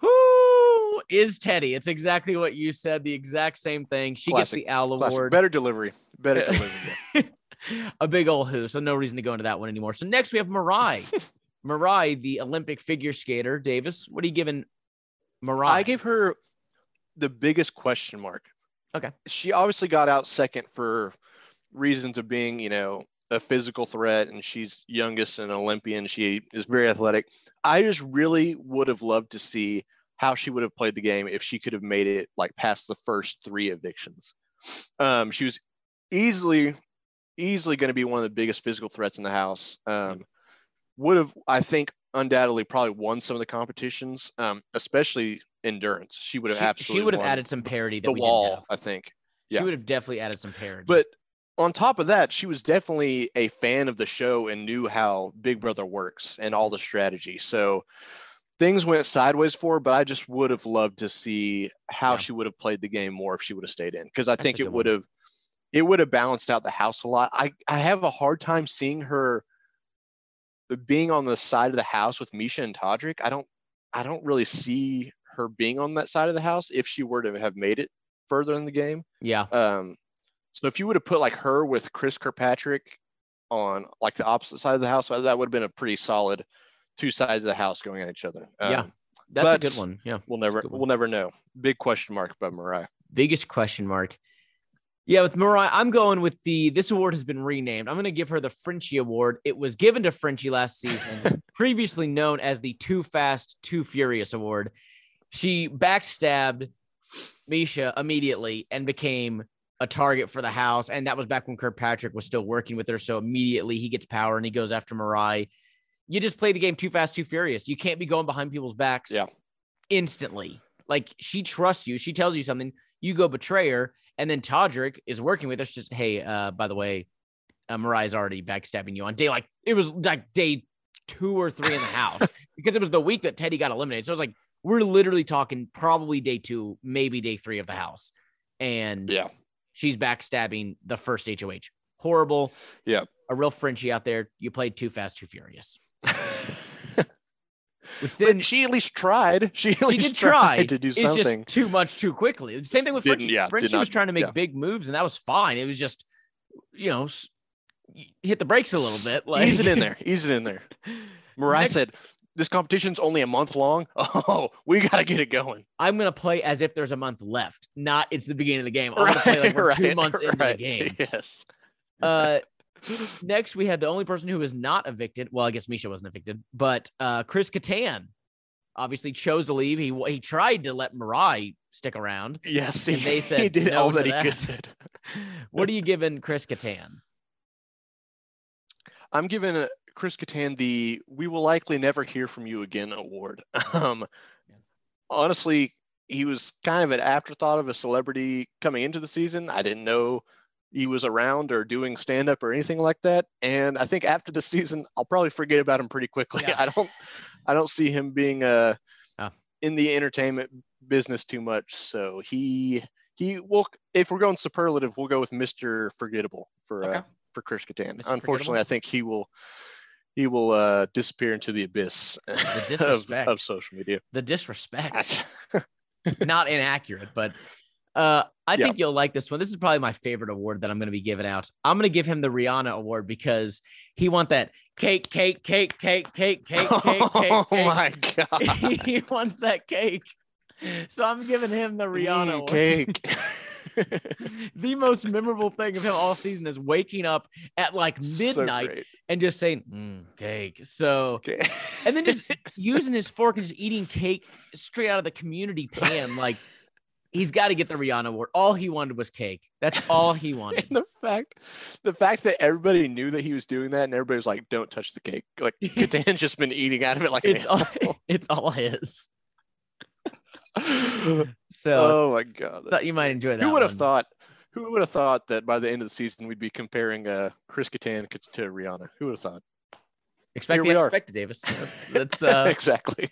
Speaker 1: who is Teddi? It's exactly what you said, the exact same thing. She
Speaker 2: Classic,
Speaker 1: gets the Owl
Speaker 2: Classic.
Speaker 1: Award.
Speaker 2: Better delivery. Better delivery.
Speaker 1: a big old who, so no reason to go into that one anymore. So next we have Mirai. Mirai, the Olympic figure skater. Davis, what are you giving Mirai?
Speaker 2: I gave her the biggest question mark.
Speaker 1: Okay.
Speaker 2: She obviously got out second for reasons of being, you know, a physical threat and she's youngest and Olympian. She is very athletic. I just really would have loved to see how she would have played the game if she could have made it like past the first three evictions. Um, she was easily, easily going to be one of the biggest physical threats in the house. Um, would have, I think, undoubtedly probably won some of the competitions, um, especially endurance. She would have
Speaker 1: She,
Speaker 2: absolutely
Speaker 1: she would have added some parity that
Speaker 2: the
Speaker 1: we
Speaker 2: wall, I think.
Speaker 1: She would have definitely added some parity.
Speaker 2: But on top of that, she was definitely a fan of the show and knew how Big Brother works and all the strategy. So things went sideways for her, but I just would have loved to see how
Speaker 1: Yeah.
Speaker 2: she would have played the game more if she would have stayed in. Because I
Speaker 1: That's
Speaker 2: think it would have it would have balanced out the house a lot. I, I have a hard time seeing her being on the side of the house with Miesha and Todrick. I don't I don't really see her being on that side of the house if she were to have made it further in the game.
Speaker 1: yeah,
Speaker 2: Um, so if you would have put like her with Chris Kirkpatrick on like the opposite side of the house, that would have been a pretty solid two sides of the house going at each other.
Speaker 1: Yeah.
Speaker 2: Um,
Speaker 1: that's a good one. Yeah.
Speaker 2: we'll never we'll never know. Big question mark about Mirai.
Speaker 1: biggest question mark. Yeah, with Mirai, I'm going with the. This award has been renamed. I'm going to give her the Frenchie Award. It was given to Frenchie last season, previously known as the Too Fast, Too Furious Award. She backstabbed Miesha immediately and became a target for the house. And that was back when Kirkpatrick was still working with her. So immediately he gets power and he goes after Mirai. You just play the game too fast, too furious. You can't be going behind people's backs
Speaker 2: Yeah.
Speaker 1: instantly. Like she trusts you. She tells you something. You go betray her. And then Todrick is working with us. Just, hey, uh, by the way, uh, Mirai's already backstabbing you on day like it was like day two or three in the house because it was the week that Teddi got eliminated. So it was like we're literally talking probably day two, maybe day three of the house. And
Speaker 2: Yeah.
Speaker 1: she's backstabbing the first HOH. Horrible.
Speaker 2: Yeah.
Speaker 1: A real Frenchie out there. You played too fast, too furious. Which then
Speaker 2: but she at least tried. She at
Speaker 1: she
Speaker 2: least
Speaker 1: did try
Speaker 2: tried to do
Speaker 1: it's
Speaker 2: something.
Speaker 1: just too much too quickly. Same thing with Frenchie.
Speaker 2: yeah, did
Speaker 1: Frenchie was trying to make
Speaker 2: yeah.
Speaker 1: big moves, and that was fine. It was just, you know, hit the brakes a little bit. Like
Speaker 2: Ease it in there. Ease it in there. Mirai
Speaker 1: Next-
Speaker 2: said, "This competition's only a month long. Oh, we got to get it going."
Speaker 1: I'm gonna play as if there's a month left, not it's the beginning of the game. I'm gonna play like we're two
Speaker 2: right,
Speaker 1: months into the game.
Speaker 2: Yes.
Speaker 1: Uh, next we had the only person who was not evicted. Well, I guess Miesha wasn't evicted, but uh, Chris Kattan obviously chose to leave. He he tried to let Mirai stick around.
Speaker 2: Yes.
Speaker 1: And
Speaker 2: He,
Speaker 1: they said
Speaker 2: he did
Speaker 1: no
Speaker 2: all that he
Speaker 1: that.
Speaker 2: could.
Speaker 1: What are you giving Chris Kattan?
Speaker 2: I'm giving uh, Chris Kattan the "We will likely never hear from you again" award. Um,
Speaker 1: Yeah.
Speaker 2: honestly, he was kind of an afterthought of a celebrity coming into the season. I didn't know he was around or doing stand up or anything like that. And I think after the season, I'll probably forget about him pretty quickly.
Speaker 1: Yeah.
Speaker 2: I don't, I don't see him being uh,
Speaker 1: Oh.
Speaker 2: in the entertainment business too much. So he, he will. If we're going superlative, we'll go with Mr. Forgettable for
Speaker 1: Okay.
Speaker 2: uh, for Chris Kattan.
Speaker 1: Mr.
Speaker 2: Unfortunately, I think he will he will uh, disappear into the abyss of,
Speaker 1: disrespect.
Speaker 2: of social media.
Speaker 1: The disrespect. not inaccurate, but uh, I
Speaker 2: Yeah.
Speaker 1: think you'll like this one. This is probably my favorite award that I'm going to be giving out. I'm going to give him the Rihanna award because he want that cake, cake, cake, cake, cake, cake, cake, cake.
Speaker 2: oh
Speaker 1: cake.
Speaker 2: my god!
Speaker 1: he wants that cake. So I'm giving him the Rihanna
Speaker 2: Mm, cake.
Speaker 1: the most memorable thing of him all season is waking up at like midnight
Speaker 2: great.
Speaker 1: and just saying mm, cake. So
Speaker 2: Okay.
Speaker 1: and then just using his fork and just eating cake straight out of the community pan. Like he's got to get the Rihanna award. All he wanted was cake. That's all he wanted.
Speaker 2: The fact, the fact that everybody knew that he was doing that, and everybody was like, "Don't touch the cake." Like Kattan's just been eating out of it like
Speaker 1: It's all, it's all his. So
Speaker 2: oh my god!
Speaker 1: thought you might enjoy that.
Speaker 2: Who would have thought? Who would have thought that by the end of the season we'd be comparing uh, Chris Kattan to Rihanna? Who would have thought?
Speaker 1: Expect
Speaker 2: Here
Speaker 1: the unexpected, Davis. That's that's uh
Speaker 2: exactly.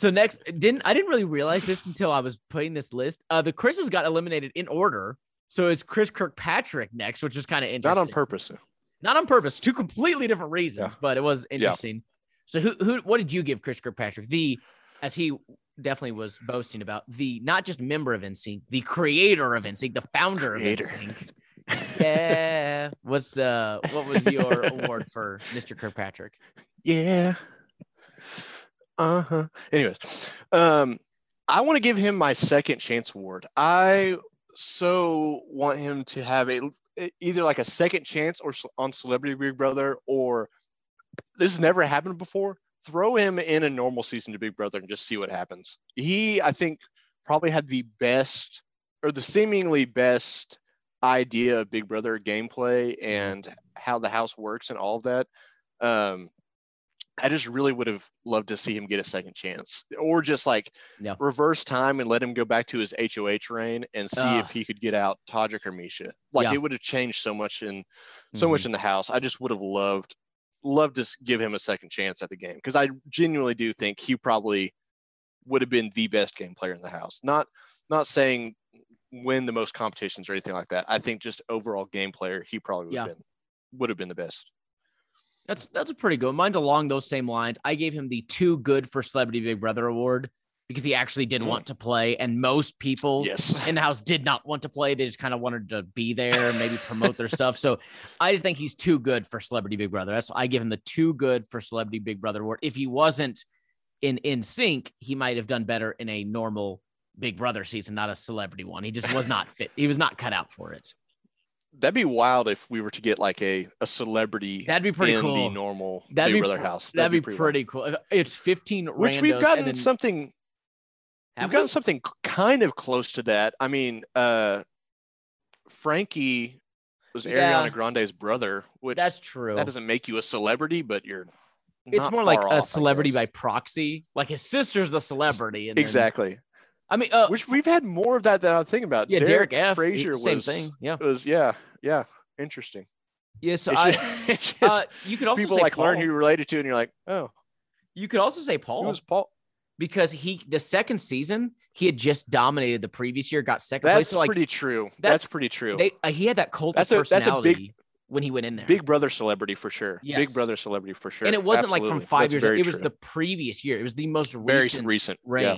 Speaker 1: So next didn't I didn't really realize this until I was putting this list. Uh the Chris's got eliminated in order. So it's Chris Kirkpatrick next, which is kind of interesting.
Speaker 2: Not on purpose.
Speaker 1: Not on purpose, two completely different reasons,
Speaker 2: Yeah.
Speaker 1: but it was interesting. So who who what did you give Chris Kirkpatrick? The as he definitely was boasting about the not just member of NSYNC, the creator of NSYNC, the founder
Speaker 2: Creator.
Speaker 1: of NSYNC. Yeah. What's uh what was your award for Mr. Kirkpatrick?
Speaker 2: Yeah. Uh huh. Anyways, um, I want to give him my second chance award. I so want him to have a either like a second chance or on Celebrity Big Brother or this has never happened before. Throw him in a normal season to Big Brother and just see what happens. He, I think, probably had the best or the seemingly best idea of Big Brother gameplay and how the house works and all of that. Um, I just really would have loved to see him get a second chance, or just like
Speaker 1: Yeah.
Speaker 2: reverse time and let him go back to his HOH reign and see
Speaker 1: Ugh.
Speaker 2: if he could get out Todrick or Miesha. Like
Speaker 1: Yeah.
Speaker 2: it would have changed so much in so much mm-hmm. in the house. I just would have loved loved to give him a second chance at the game because I genuinely do think he probably would have been the best game player in the house. Not not saying win the most competitions or anything like that. I think just overall game player, he probably would have been would have been the best.
Speaker 1: That's that's a pretty good. Mine's along those same lines. I gave him the too good for Celebrity Big Brother award because he actually did
Speaker 2: Mm.
Speaker 1: want to play, and most people
Speaker 2: Yes.
Speaker 1: in the house did not want to play. They just kind of wanted to be there, maybe promote their stuff. So I just think he's too good for Celebrity Big Brother. That's why I give him the too good for Celebrity Big Brother award. If he wasn't in NSYNC, he might have done better in a normal Big Brother season, not a celebrity one. He just was not fit. He was not cut out for it.
Speaker 2: That'd be wild if we were to get like a, a celebrity
Speaker 1: That'd be pretty
Speaker 2: in
Speaker 1: cool.
Speaker 2: the normal
Speaker 1: That'd
Speaker 2: Big
Speaker 1: be
Speaker 2: Brother
Speaker 1: pr-
Speaker 2: house.
Speaker 1: That'd, be,
Speaker 2: wild.
Speaker 1: pretty cool. It's 15
Speaker 2: Which we've
Speaker 1: and
Speaker 2: gotten
Speaker 1: then-
Speaker 2: something we've gotten something kind of close to that. I mean, uh Frankie was
Speaker 1: Yeah.
Speaker 2: Ariana Grande's brother, which
Speaker 1: That's true.
Speaker 2: that doesn't make you a celebrity, but you're
Speaker 1: it's more like a
Speaker 2: off, I
Speaker 1: celebrity by proxy. Like his sister's the celebrity. And
Speaker 2: exactly.
Speaker 1: I mean, uh,
Speaker 2: Which we've had more of that than I'm thinking about.
Speaker 1: yeah, Derek, F.
Speaker 2: Frazier
Speaker 1: same
Speaker 2: was,
Speaker 1: thing. Yeah.
Speaker 2: was yeah, yeah, interesting.
Speaker 1: Yeah. So
Speaker 2: It's
Speaker 1: I,
Speaker 2: just- just
Speaker 1: uh, you could also
Speaker 2: people like
Speaker 1: Paul.
Speaker 2: learn who you're related to, and you're like, oh,
Speaker 1: you could also say Paul
Speaker 2: who was Paul?
Speaker 1: because he the second season he had just dominated the previous year, got second place.
Speaker 2: That's
Speaker 1: So like
Speaker 2: pretty true.
Speaker 1: that's-
Speaker 2: That's, pretty true.
Speaker 1: they, uh, he had that cult
Speaker 2: That's
Speaker 1: of
Speaker 2: a- a big-
Speaker 1: personality when he went in there.
Speaker 2: Big Brother celebrity for sure.
Speaker 1: Yes.
Speaker 2: Big Brother celebrity for sure.
Speaker 1: and it wasn't like from five
Speaker 2: That's
Speaker 1: years.
Speaker 2: very
Speaker 1: It was
Speaker 2: true.
Speaker 1: the previous year. It was the most
Speaker 2: very
Speaker 1: recent,
Speaker 2: recent Yeah.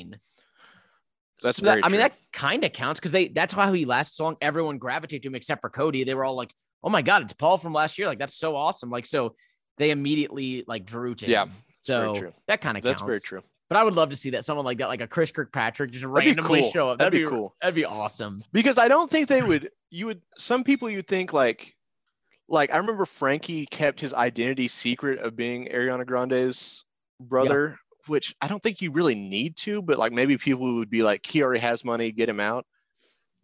Speaker 2: That's
Speaker 1: So that- I mean, that kind of counts because they that's how he lasted so long. Everyone gravitated to him except for Cody. They were all like, "Oh my god, it's Paul from last year! Like that's so awesome!" Like so, they immediately like drew to
Speaker 2: Yeah,
Speaker 1: him.
Speaker 2: Very
Speaker 1: So
Speaker 2: true.
Speaker 1: that kind of counts.
Speaker 2: That's very true.
Speaker 1: But I would love to see that someone like that, like a Chris Kirkpatrick, just
Speaker 2: be
Speaker 1: randomly
Speaker 2: cool.
Speaker 1: show up.
Speaker 2: That'd be cool.
Speaker 1: That'd be awesome.
Speaker 2: Because I don't think they would. You would. Some people you'd think like, like I remember Frankie kept his identity secret of being Ariana Grande's brother, which I don't think you really need to. But like maybe people would be like, he already has money, get him out.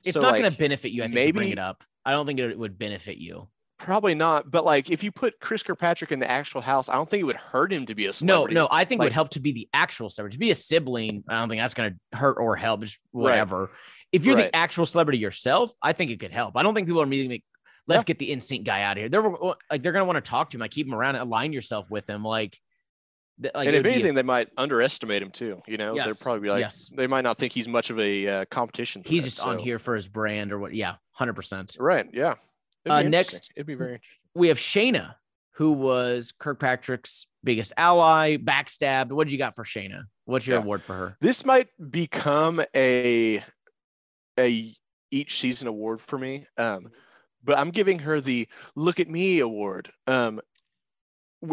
Speaker 1: It's
Speaker 2: So,
Speaker 1: not
Speaker 2: like,
Speaker 1: going to benefit you. I think to bring it up. I don't think it would benefit you.
Speaker 2: Probably not. But like if you put Chris Kirkpatrick in the actual house, I don't think it would hurt him to be a celebrity.
Speaker 1: no, no. I think it would help to be the actual celebrity. To be a sibling, I don't think that's going to hurt or help. Just
Speaker 2: Right.
Speaker 1: whatever. If you're
Speaker 2: Right.
Speaker 1: the actual celebrity yourself, I think it could help. I don't think people are immediately like, let's
Speaker 2: Yeah.
Speaker 1: get the NSYNC guy out of here. They're like they're going to want to talk to him, like keep him around, align yourself with him. Like, like
Speaker 2: and if
Speaker 1: be a-
Speaker 2: anything, they might underestimate him too. You know,
Speaker 1: Yes.
Speaker 2: they're probably like,
Speaker 1: Yes.
Speaker 2: they might not think he's much of a uh, competition.
Speaker 1: he's just on here for his brand or what? Yeah, hundred percent.
Speaker 2: Right. Yeah.
Speaker 1: Uh, next-
Speaker 2: it'd be very interesting.
Speaker 1: We have Shanna, who was Kirkpatrick's biggest ally, backstabbed. What did you got for Shanna? What's your
Speaker 2: Yeah.
Speaker 1: award for her?
Speaker 2: This might become a a each season award for me. Um, but I'm giving her the "Look at Me" award. Um,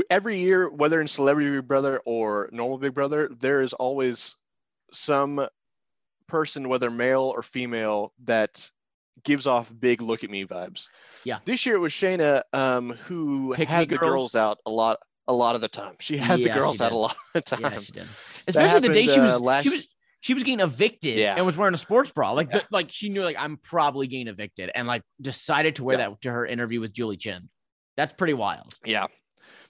Speaker 2: every year, whether in Celebrity Big Brother or normal Big Brother, there is always some person, whether male or female, that gives off big "Look at Me" vibes.
Speaker 1: Yeah.
Speaker 2: This year it was Shanna, um, who
Speaker 1: Pick
Speaker 2: had the
Speaker 1: Girls.
Speaker 2: girls out a lot. A lot of the time, she had
Speaker 1: Yeah,
Speaker 2: the girls out a lot of the time.
Speaker 1: Yeah, she did. Especially the day she was,
Speaker 2: uh, last-
Speaker 1: she was she was getting evicted
Speaker 2: Yeah.
Speaker 1: and was wearing a sports bra. Like
Speaker 2: Yeah.
Speaker 1: the, like she knew like I'm probably getting evicted and like decided to wear
Speaker 2: Yeah.
Speaker 1: that to her interview with Julie Chen. That's pretty wild.
Speaker 2: Yeah,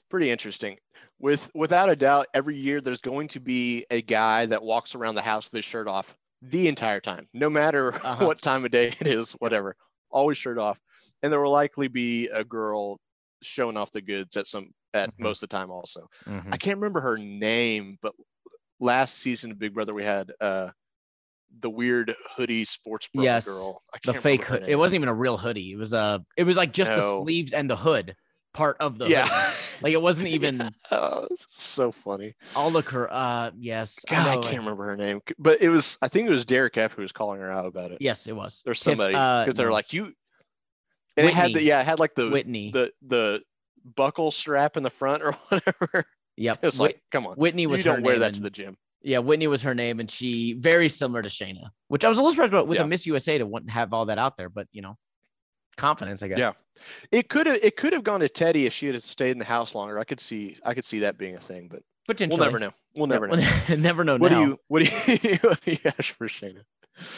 Speaker 2: pretty interesting. With without a doubt, every year there's going to be a guy that walks around the house with his shirt off the entire time, no matter
Speaker 1: Uh-huh.
Speaker 2: what time of day it is, whatever. Always shirt off, and there will likely be a girl showing off the goods at some at
Speaker 1: Mhm.
Speaker 2: most of the time. Also,
Speaker 1: Mm-hmm.
Speaker 2: I can't remember her name, but last season of Big Brother we had uh the weird hoodie sports bra
Speaker 1: Yes,
Speaker 2: girl.
Speaker 1: The fake hood. It wasn't even a real hoodie. It was uh it was like just the sleeves and the hood part of the
Speaker 2: yeah.
Speaker 1: Like it wasn't even
Speaker 2: Oh, so funny.
Speaker 1: I'll look her uh yes. I
Speaker 2: God, I
Speaker 1: know,
Speaker 2: can't remember her name, but it was. I think it was Derek F who was calling her out about it.
Speaker 1: Yes, it was.
Speaker 2: There's
Speaker 1: Tiff-
Speaker 2: somebody
Speaker 1: uh,
Speaker 2: because they're
Speaker 1: no,
Speaker 2: like you, and it had the yeah, it had like the
Speaker 1: Whitney.
Speaker 2: the the buckle strap in the front or whatever.
Speaker 1: yep.
Speaker 2: It's
Speaker 1: Whit-
Speaker 2: like, come on,
Speaker 1: Whitney was
Speaker 2: you don't wear that
Speaker 1: and-
Speaker 2: to the gym.
Speaker 1: Yeah, Whitney was her name, and she very similar to Shanna, which I was a little surprised about with
Speaker 2: Yeah.
Speaker 1: a Miss USA to want have all that out there, but you know, confidence, I guess.
Speaker 2: Yeah. It could have it could have gone to Teddi if she had stayed in the house longer. I could see I could see that being a thing, but
Speaker 1: potentially.
Speaker 2: we'll never know. We'll never know.
Speaker 1: never know.
Speaker 2: What
Speaker 1: now.
Speaker 2: do you what do you what do you ask for Shanna?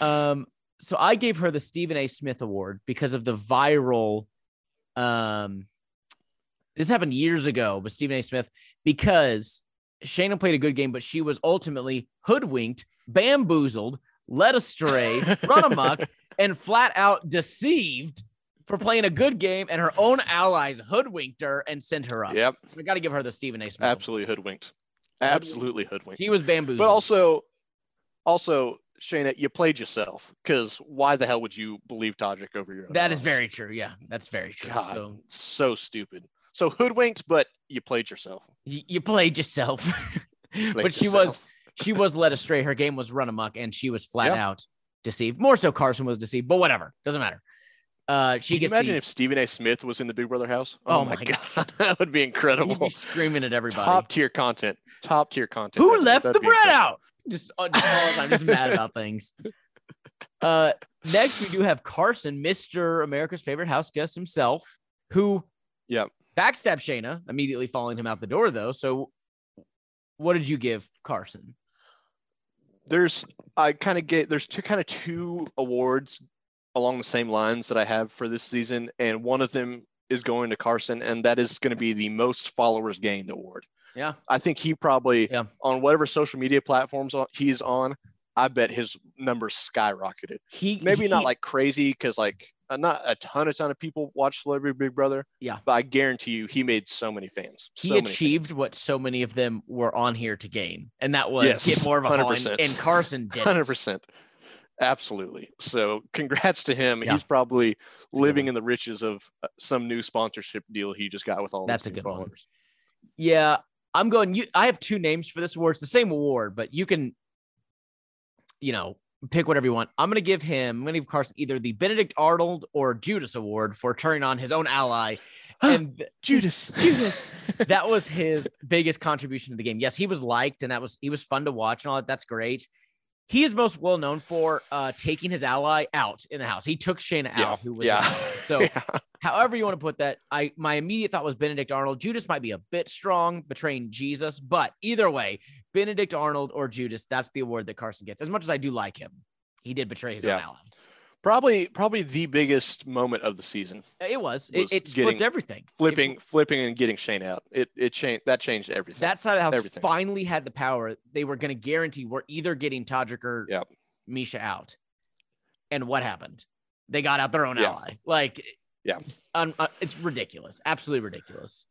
Speaker 1: Um, so I gave her the Stephen A. Smith Award because of the viral. Um, this happened years ago with Stephen A. Smith because Shanna played a good game, but she was ultimately hoodwinked, bamboozled, led astray, run amok, and flat out deceived for playing a good game, and her own allies hoodwinked her and sent her up.
Speaker 2: Yep.
Speaker 1: I got to give her the Stephen A. Smith.
Speaker 2: Absolutely hoodwinked. Absolutely hoodwinked.
Speaker 1: He was bamboozled.
Speaker 2: But also, also, Shanna, you played yourself because why the hell would you believe Todrick over your?
Speaker 1: Own that is very true. Yeah, that's very true.
Speaker 2: God,
Speaker 1: so
Speaker 2: so stupid. So hoodwinked, but you played yourself.
Speaker 1: you, you played yourself.
Speaker 2: Played
Speaker 1: but she
Speaker 2: yourself.
Speaker 1: was she was led astray. Her game was run amok, and she was flat
Speaker 2: Yep.
Speaker 1: out deceived. More so, Carson was deceived, but whatever, doesn't matter. Uh, she
Speaker 2: Can you
Speaker 1: gets
Speaker 2: imagine
Speaker 1: these,
Speaker 2: if Stephen A. Smith was in the Big Brother house?
Speaker 1: Oh
Speaker 2: Oh, my
Speaker 1: my
Speaker 2: god, that would be incredible.
Speaker 1: be screaming at everybody.
Speaker 2: Top tier content. Top tier content.
Speaker 1: Who left the bread out? Just, uh, just all the time, just mad about things. Uh, next we do have Carson, Mister America's favorite house guest himself, who
Speaker 2: Yep.
Speaker 1: backstab Shanna, immediately following him out the door though. So, what did you give Carson?
Speaker 2: There's I kind of get there's two kind of two awards along the same lines that I have for this season, and one of them is going to Carson, and that is going to be the most followers gained award.
Speaker 1: Yeah.
Speaker 2: I think he probably
Speaker 1: Yeah.
Speaker 2: on whatever social media platforms he's on. I bet his numbers skyrocketed.
Speaker 1: He
Speaker 2: Maybe not like crazy because like uh, not a ton, a ton of people watch Celebrity Big Brother.
Speaker 1: Yeah.
Speaker 2: but I guarantee you, he made so many fans.
Speaker 1: he
Speaker 2: so
Speaker 1: achieved what so many of them were on here to gain, and that was
Speaker 2: Yes,
Speaker 1: get more of a haul. And,
Speaker 2: 100%.
Speaker 1: and Carson did.
Speaker 2: Hundred percent. Absolutely. So congrats to him.
Speaker 1: Yeah.
Speaker 2: He's probably living in the riches of uh, some new sponsorship deal he just got with all
Speaker 1: That's a good one. Yeah, I'm going. You, I have two names for this award. It's the same award, but you can, you know, pick whatever you want. I'm going to give him. I'm going to give Carson either the Benedict Arnold or Judas Award for turning on his own ally, and
Speaker 2: Judas.
Speaker 1: Judas. that was his biggest contribution to the game. Yes, he was liked, and that was he was fun to watch and all that. That's great. He is most well known for uh, taking his ally out in the house. He took Shanna out,
Speaker 2: Yeah,
Speaker 1: who was
Speaker 2: yeah.
Speaker 1: So
Speaker 2: Yeah.
Speaker 1: however you want to put that i my immediate thought was benedict arnold judas might be a bit strong betraying jesus but either way benedict arnold or judas that's the award that carson gets as much as i do like him he did betray his own ally
Speaker 2: Probably probably the biggest moment of the season.
Speaker 1: it was,
Speaker 2: Was
Speaker 1: it, it flipped
Speaker 2: getting-
Speaker 1: everything
Speaker 2: Flipping
Speaker 1: fl-
Speaker 2: flipping and getting Shane out. It it changed that changed everything.
Speaker 1: that side of the house
Speaker 2: everything.
Speaker 1: finally had the power they were going to guarantee we're either getting todrick or
Speaker 2: Yep.
Speaker 1: miesha out and what happened they got out their own
Speaker 2: Yeah.
Speaker 1: ally like
Speaker 2: Yeah.
Speaker 1: it's, uh, it's ridiculous absolutely ridiculous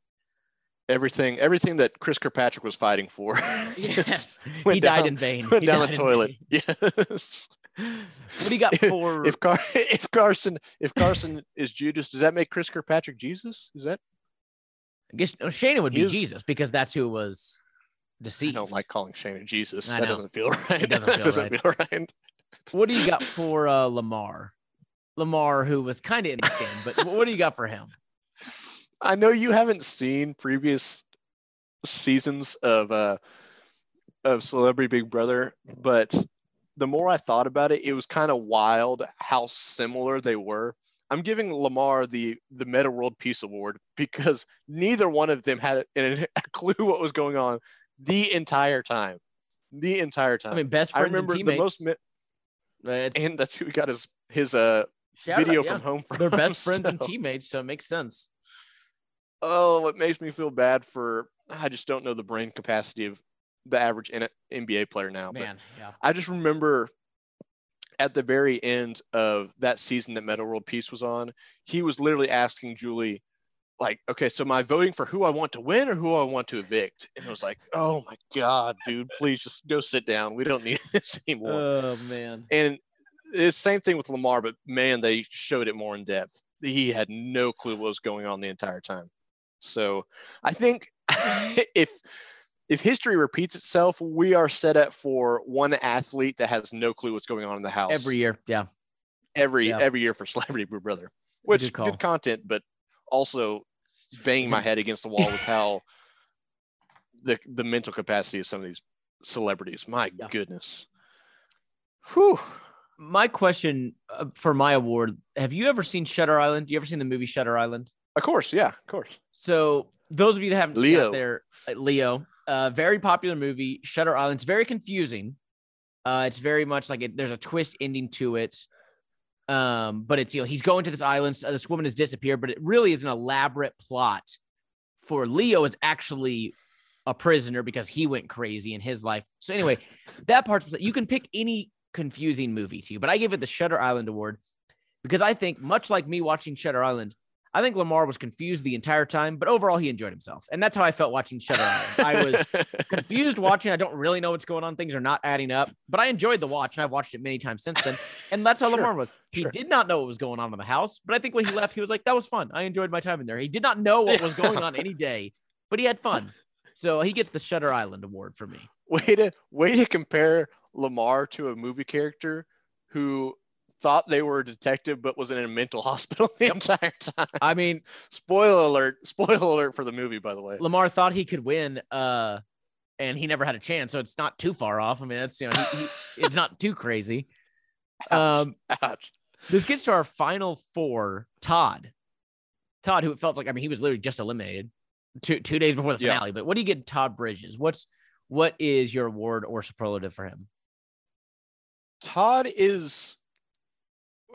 Speaker 2: everything everything that Chris Kirkpatrick was fighting for.
Speaker 1: yes he died
Speaker 2: down-
Speaker 1: in vain
Speaker 2: went
Speaker 1: He
Speaker 2: down the toilet. Yes.
Speaker 1: What do you got for?
Speaker 2: if Car if Carson if Carson is Judas, does that make Chris Kirkpatrick Jesus? Is that
Speaker 1: I guess no, Shanna would be
Speaker 2: is-
Speaker 1: Jesus because that's who was deceived.
Speaker 2: I don't like calling Shane Jesus. That doesn't feel right.
Speaker 1: doesn't feel
Speaker 2: doesn't
Speaker 1: right.
Speaker 2: feel right.
Speaker 1: What do you got for uh, Lamar? Lamar, who was kind of in this game, but what do you got for him?
Speaker 2: I know you haven't seen previous seasons of uh of Celebrity Big Brother, but the more I thought about it, it was kind of wild how similar they were. I'm giving Lamar the the Metta World Peace Award because neither one of them had a, a clue what was going on the entire time. The entire time.
Speaker 1: I mean, best
Speaker 2: I
Speaker 1: friends
Speaker 2: remember
Speaker 1: and
Speaker 2: the
Speaker 1: teammates.
Speaker 2: most, mi-
Speaker 1: Uh, it's,
Speaker 2: and that's who got his his uh video
Speaker 1: out, yeah.
Speaker 2: from home. From,
Speaker 1: They're best friends and teammates, so it makes sense.
Speaker 2: oh, it makes me feel bad for. I just don't know the brain capacity of the average NBA player now. But
Speaker 1: Man, yeah.
Speaker 2: I just remember at the very end of that season that Metta World Peace was on, he was literally asking Julie, like, okay, so am I voting for who I want to win or who I want to evict? And it was like, oh my God, dude, please just go sit down. We don't need this anymore.
Speaker 1: Oh man.
Speaker 2: and it's same thing with Lamar, but man, they showed it more in depth. He had no clue what was going on the entire time. So I think if if history repeats itself, we are set up for one athlete that has no clue what's going on in the house
Speaker 1: Every year, yeah.
Speaker 2: every
Speaker 1: yeah.
Speaker 2: every year for Celebrity Big Brother, which
Speaker 1: good
Speaker 2: good content, but also banging my head against the wall with how the the mental capacity of some of these celebrities. My
Speaker 1: Yeah.
Speaker 2: goodness. Whew.
Speaker 1: My question uh, for my award: Have you ever seen Shutter Island? You ever seen the movie Shutter Island?
Speaker 2: Of course, yeah, of course.
Speaker 1: So those of you that haven't seen
Speaker 2: Leo.
Speaker 1: out there, uh, Leo, uh, very popular movie, Shutter Island. It's very confusing. Uh, it's very much like it, there's a twist ending to it. Um, but it's you know he's going to this island. So this woman has disappeared, but it really is an elaborate plot for Leo is actually a prisoner because he went crazy in his life. So anyway, that part's you can pick any confusing movie to you, but I give it the Shutter Island award because I think much like me watching Shutter Island, I think Lamar was confused the entire time, but overall he enjoyed himself. And that's how I felt watching Shutter Island. I was confused watching. I don't really know what's going on. Things are not adding up, but I enjoyed the watch and I've watched it many times since then. And that's how sure, Lamar was. He sure. did not know what was going on in the house, but I think when he left, he was like, that was fun. I enjoyed my time in there. He did not know what was going on any day, but he had fun. So he gets the Shutter Island award for me.
Speaker 2: Way to way to compare Lamar to a movie character who thought they were a detective but was in a mental hospital the yep. entire time.
Speaker 1: I mean,
Speaker 2: spoiler alert, spoiler alert for the movie, by the way.
Speaker 1: Lamar thought he could win, uh, and he never had a chance, so it's not too far off. I mean, that's you know, he, he, it's not too crazy.
Speaker 2: Ouch. Um, Ouch.
Speaker 1: This gets to our final four. Todd, Todd, who it felt like I mean, he was literally just eliminated two two days before the finale. Yeah. But what do you get, Todd Bridges? What's what is your award or superlative for him?
Speaker 2: Todd is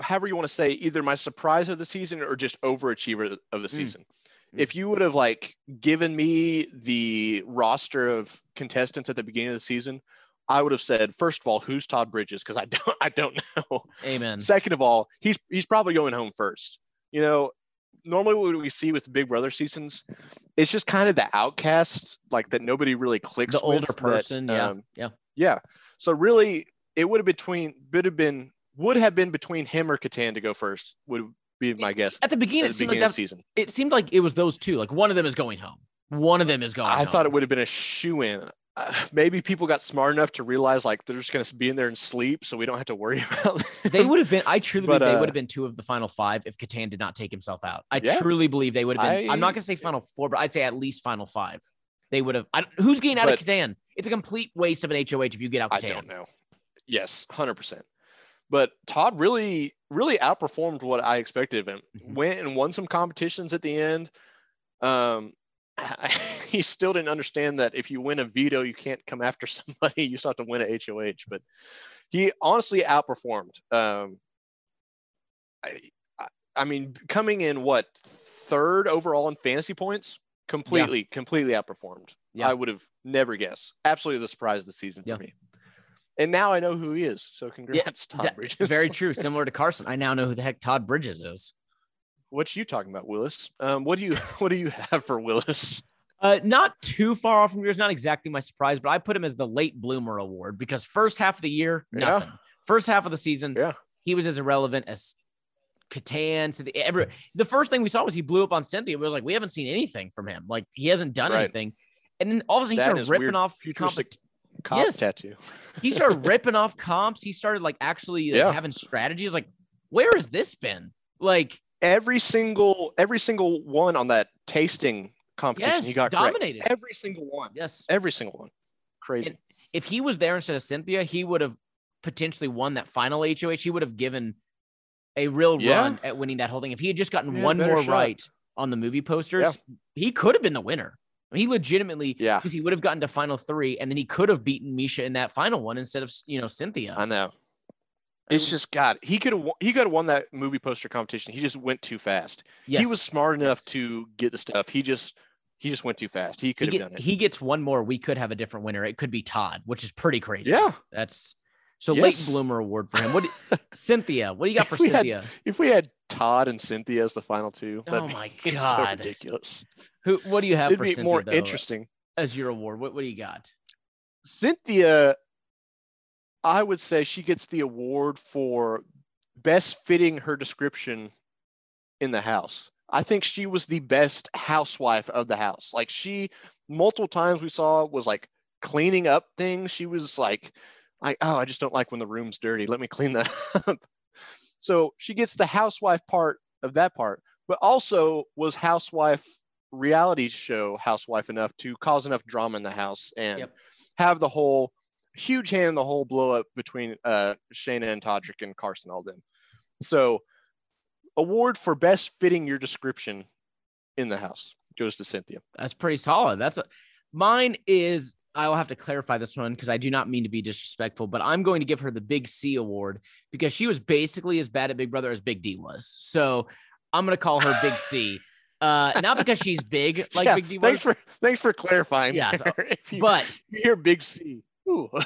Speaker 2: however you want to say, either my surprise of the season or just overachiever of the hmm. season. Mm. If you would have like given me the roster of contestants at the beginning of the season, I would have said, first of all, who's Todd Bridges? Because I don't I don't know.
Speaker 1: Amen.
Speaker 2: Second of all, he's he's probably going home first. You know, normally what we see with Big Brother seasons, it's just kind of the outcast, like that nobody really clicks.
Speaker 1: The older person,
Speaker 2: that,
Speaker 1: yeah, um, yeah,
Speaker 2: yeah. So really, it would have between would have been would have been between him or Kattan to go first. Would be my guess.
Speaker 1: At the beginning, at the it seemed beginning like season. It seemed like it was those two. Like one of them is going home. One of them is going. I
Speaker 2: home. thought it would have been a shoe in. Uh, maybe people got smart enough to realize like they're just going to be in there and sleep, so we don't have to worry about. Them.
Speaker 1: They would have been. I truly but, believe uh, they would have been two of the final five if Kattan did not take himself out. I yeah, truly believe they would have been. I, am not going to say final four, but I'd say at least final five. They would have. I, who's getting out but, of Kattan? It's a complete waste of an HOH if you get out. Kattan. I
Speaker 2: don't know. Yes, hundred percent. But Todd really, really outperformed what I expected of him. Mm-hmm. Went and won some competitions at the end. Um, he still didn't understand that if you win a veto, you can't come after somebody. You still have to win a HOH. But he honestly outperformed. Um, I, I, I mean, coming in what third overall in fantasy points, completely, yeah. completely outperformed. Yeah. I would have never guessed. Absolutely the surprise of the season yeah. for me. And now I know who he is. So congrats, yeah, Todd Bridges.
Speaker 1: very true. Similar to Carson, I now know who the heck Todd Bridges is.
Speaker 2: What you talking about, Willis? Um, what do you what do you have for Willis?
Speaker 1: Uh, not too far off from yours. Not exactly my surprise, but I put him as the late bloomer award because first half of the year, nothing. Yeah. First half of the season,
Speaker 2: yeah,
Speaker 1: he was as irrelevant as Kattan. To the every the first thing we saw was he blew up on Cynthia. It was like we haven't seen anything from him. Like he hasn't done right. anything. And then all of a sudden he that started ripping weird. off
Speaker 2: competition comp yes. tattoo.
Speaker 1: he started ripping off comps. He started like actually like, yeah. having strategies. Like, where has this been? Like
Speaker 2: every single every single one on that tasting competition, yes, he got dominated. Correct. Every single one.
Speaker 1: Yes,
Speaker 2: every single one. Crazy. And
Speaker 1: if he was there instead of Cynthia, he would have potentially won that final HOH. He would have given a real yeah. run at winning that whole thing. If he had just gotten yeah, one more shot. right on the movie posters, he could have been the winner. I mean, he legitimately,
Speaker 2: yeah,
Speaker 1: because he would have gotten to final three, and then he could have beaten Miesha in that final one instead of you know Cynthia.
Speaker 2: I know. It's just God. He could have he could have won that movie poster competition. He just went too fast. Yes. He was smart enough yes. to get the stuff. He just he just went too fast. He could he have get, done it.
Speaker 1: He gets one more. We could have a different winner. It could be Todd, which is pretty crazy.
Speaker 2: Yeah,
Speaker 1: that's so yes. late bloomer award for him. What Cynthia? What do you got for Cynthia?
Speaker 2: Had, if we had Todd and Cynthia as the final two,
Speaker 1: oh my god,
Speaker 2: so ridiculous.
Speaker 1: Who? What do you have
Speaker 2: It'd
Speaker 1: for
Speaker 2: be
Speaker 1: Cynthia,
Speaker 2: more
Speaker 1: though,
Speaker 2: interesting
Speaker 1: as your award? What What do you got?
Speaker 2: Cynthia, I would say she gets the award for best fitting her description in the house. I think she was the best housewife of the house. Like she, multiple times we saw was like cleaning up things. She was like, I oh, I just don't like when the room's dirty. Let me clean that up. so she gets the housewife part of that part, but also was housewife reality show housewife enough to cause enough drama in the house and yep. have the whole huge hand in the whole blow up between uh, Shanna and Todrick and Carson all them. So award for best fitting your description in the house goes to Cynthia.
Speaker 1: That's pretty solid. That's a mine is I will have to clarify this one because I do not mean to be disrespectful, but I'm going to give her the Big C award because she was basically as bad at Big Brother as Big D was. So I'm going to call her Big C. Uh, not because she's big like
Speaker 2: yeah,
Speaker 1: Big D was.
Speaker 2: Thanks for thanks for clarifying.
Speaker 1: Yeah, so-
Speaker 2: you,
Speaker 1: but
Speaker 2: you hear Big C,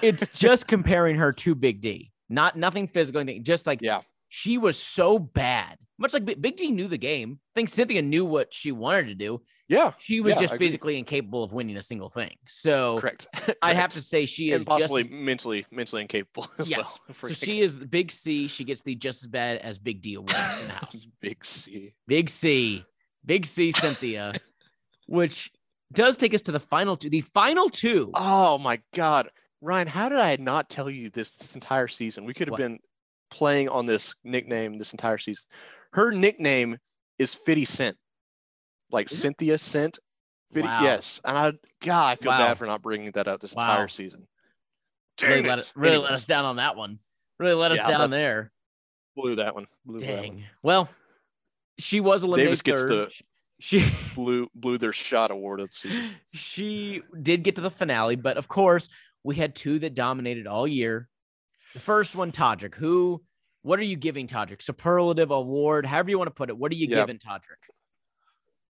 Speaker 1: it's just comparing her to Big D. Not nothing physical, anything. Just like
Speaker 2: yeah,
Speaker 1: she was so bad. Much like Big- Big D knew the game. I think Cynthia knew what she wanted to do.
Speaker 2: yeah,
Speaker 1: She was
Speaker 2: Yeah,
Speaker 1: just physically incapable of winning a single thing. So
Speaker 2: correct.
Speaker 1: I'd have to say she is
Speaker 2: and possibly
Speaker 1: just
Speaker 2: mentally mentally incapable as
Speaker 1: yes.
Speaker 2: well.
Speaker 1: So she is the Big C. She gets the just as bad as Big D award in the house.
Speaker 2: Big C.
Speaker 1: Big C, Big C, Cynthia, which does take us to the final two. The final two.
Speaker 2: Oh my God, Ryan, how did I not tell you this this entire season? We could have
Speaker 1: What?
Speaker 2: been playing on this nickname this entire season. Her nickname is Fitty Cent, like
Speaker 1: Is it?
Speaker 2: Cynthia Cent. Fitty,
Speaker 1: Wow.
Speaker 2: yes, and I God, I feel
Speaker 1: Wow.
Speaker 2: bad for not bringing that up this
Speaker 1: Wow.
Speaker 2: entire season.
Speaker 1: really
Speaker 2: Dang
Speaker 1: let
Speaker 2: it.
Speaker 1: it, really
Speaker 2: Anyway,
Speaker 1: let us down on that one. Really let us
Speaker 2: Yeah,
Speaker 1: down there.
Speaker 2: blew that one. Blew that one.
Speaker 1: Dang. Well, she was eliminated
Speaker 2: Davis gets
Speaker 1: third.
Speaker 2: the-
Speaker 1: She
Speaker 2: Blew blew their shot award of the season.
Speaker 1: she did get to the finale, but of course, we had two that dominated all year. The first one, Todrick. Who? What are you giving Todrick? Superlative award, however you want to put it. What are you
Speaker 2: Yeah.
Speaker 1: giving Todrick?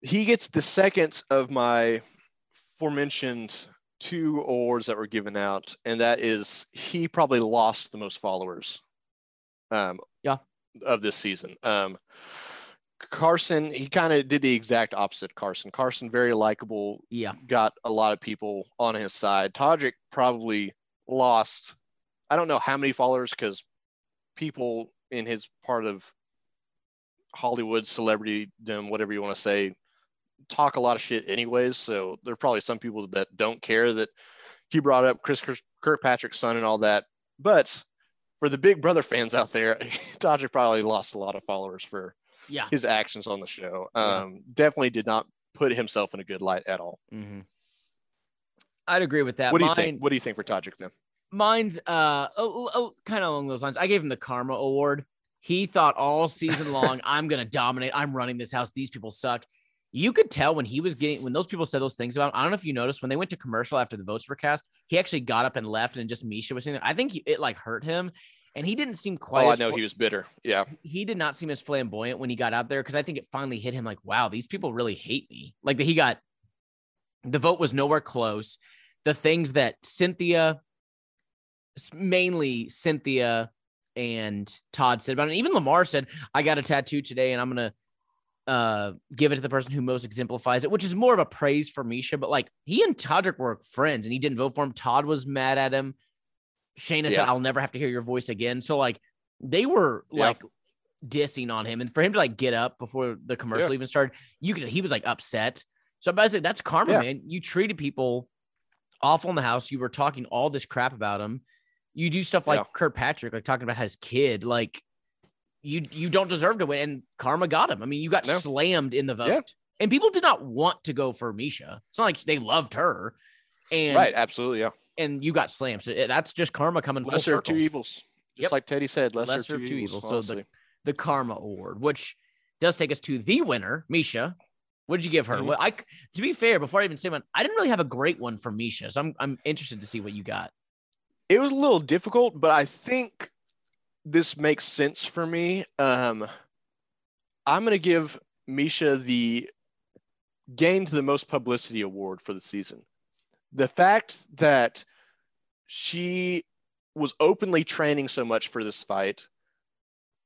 Speaker 2: he gets the second of my aforementioned two awards that were given out, and that is he probably lost the most followers. Um,
Speaker 1: Yeah.
Speaker 2: Of this season, um, Carson he kind of did the exact opposite. Carson, Carson very likable,
Speaker 1: Yeah,
Speaker 2: got a lot of people on his side. Todrick probably lost. I don't know how many followers because people in his part of Hollywood celebrity, them whatever you want to say, talk a lot of shit anyways. So there are probably some people that don't care that he brought up Chris Kirk- Kirkpatrick's son and all that. But for the Big Brother fans out there, Todrick probably lost a lot of followers for
Speaker 1: yeah.
Speaker 2: his actions on the show.
Speaker 1: Yeah.
Speaker 2: Um, definitely did not put himself in a good light at all.
Speaker 1: Mhm. I'd agree with that.
Speaker 2: what do you
Speaker 1: Mine-
Speaker 2: think? What do you think for Todrick then?
Speaker 1: Mine's uh kind of along those lines. I gave him the Karma Award. He thought all season long, I'm gonna dominate. I'm running this house. These people suck. You could tell when he was getting when those people said those things about. Him, I don't know if you noticed when they went to commercial after the votes were cast. He actually got up and left, and just Miesha was sitting there. I think he, it like hurt him, and he didn't seem quite.
Speaker 2: Oh, I know
Speaker 1: fl-
Speaker 2: he was bitter. Yeah.
Speaker 1: he did not seem as flamboyant when he got out there because I think it finally hit him like, wow, these people really hate me. Like that he got the vote was nowhere close. The things that Cynthia, mainly Cynthia and Todd said about it, even Lamar said, I got a tattoo today and I'm gonna uh give it to the person who most exemplifies it, which is more of a praise for Miesha, but like he and Todrick were friends and he didn't vote for him. Todd was mad at him. Shanna said, I'll never have to hear your voice again. So like they were
Speaker 2: Yeah.
Speaker 1: like dissing on him, and for him to like get up before the commercial
Speaker 2: Yeah.
Speaker 1: even started, you could he was like upset. So I said, that's karma,
Speaker 2: Yeah.
Speaker 1: man. You treated people awful in the house. You were talking all this crap about him. You do stuff like
Speaker 2: Yeah.
Speaker 1: Kirkpatrick, like talking about his kid, like you you don't deserve to win. And karma got him. I mean, you got
Speaker 2: No.
Speaker 1: slammed in the vote.
Speaker 2: Yeah.
Speaker 1: And people did not want to go for Miesha. It's not like they loved her. And
Speaker 2: right. Absolutely. Yeah.
Speaker 1: And you got slammed. So that's just karma coming full
Speaker 2: Lesser of two evils. Just
Speaker 1: Yep.
Speaker 2: like Teddy said, lesser,
Speaker 1: Lesser
Speaker 2: of two, evils.
Speaker 1: So the the Karma Award, which does take us to the winner, Miesha. What did you give her?
Speaker 2: Mhm.
Speaker 1: Well, I to be fair, before I even say one, I didn't really have a great one for Miesha, so I'm I'm interested to see what you got.
Speaker 2: it was a little difficult, but I think this makes sense for me. Um, I'm going to give Miesha the gained the most publicity award for the season. The fact that she was openly training so much for this fight,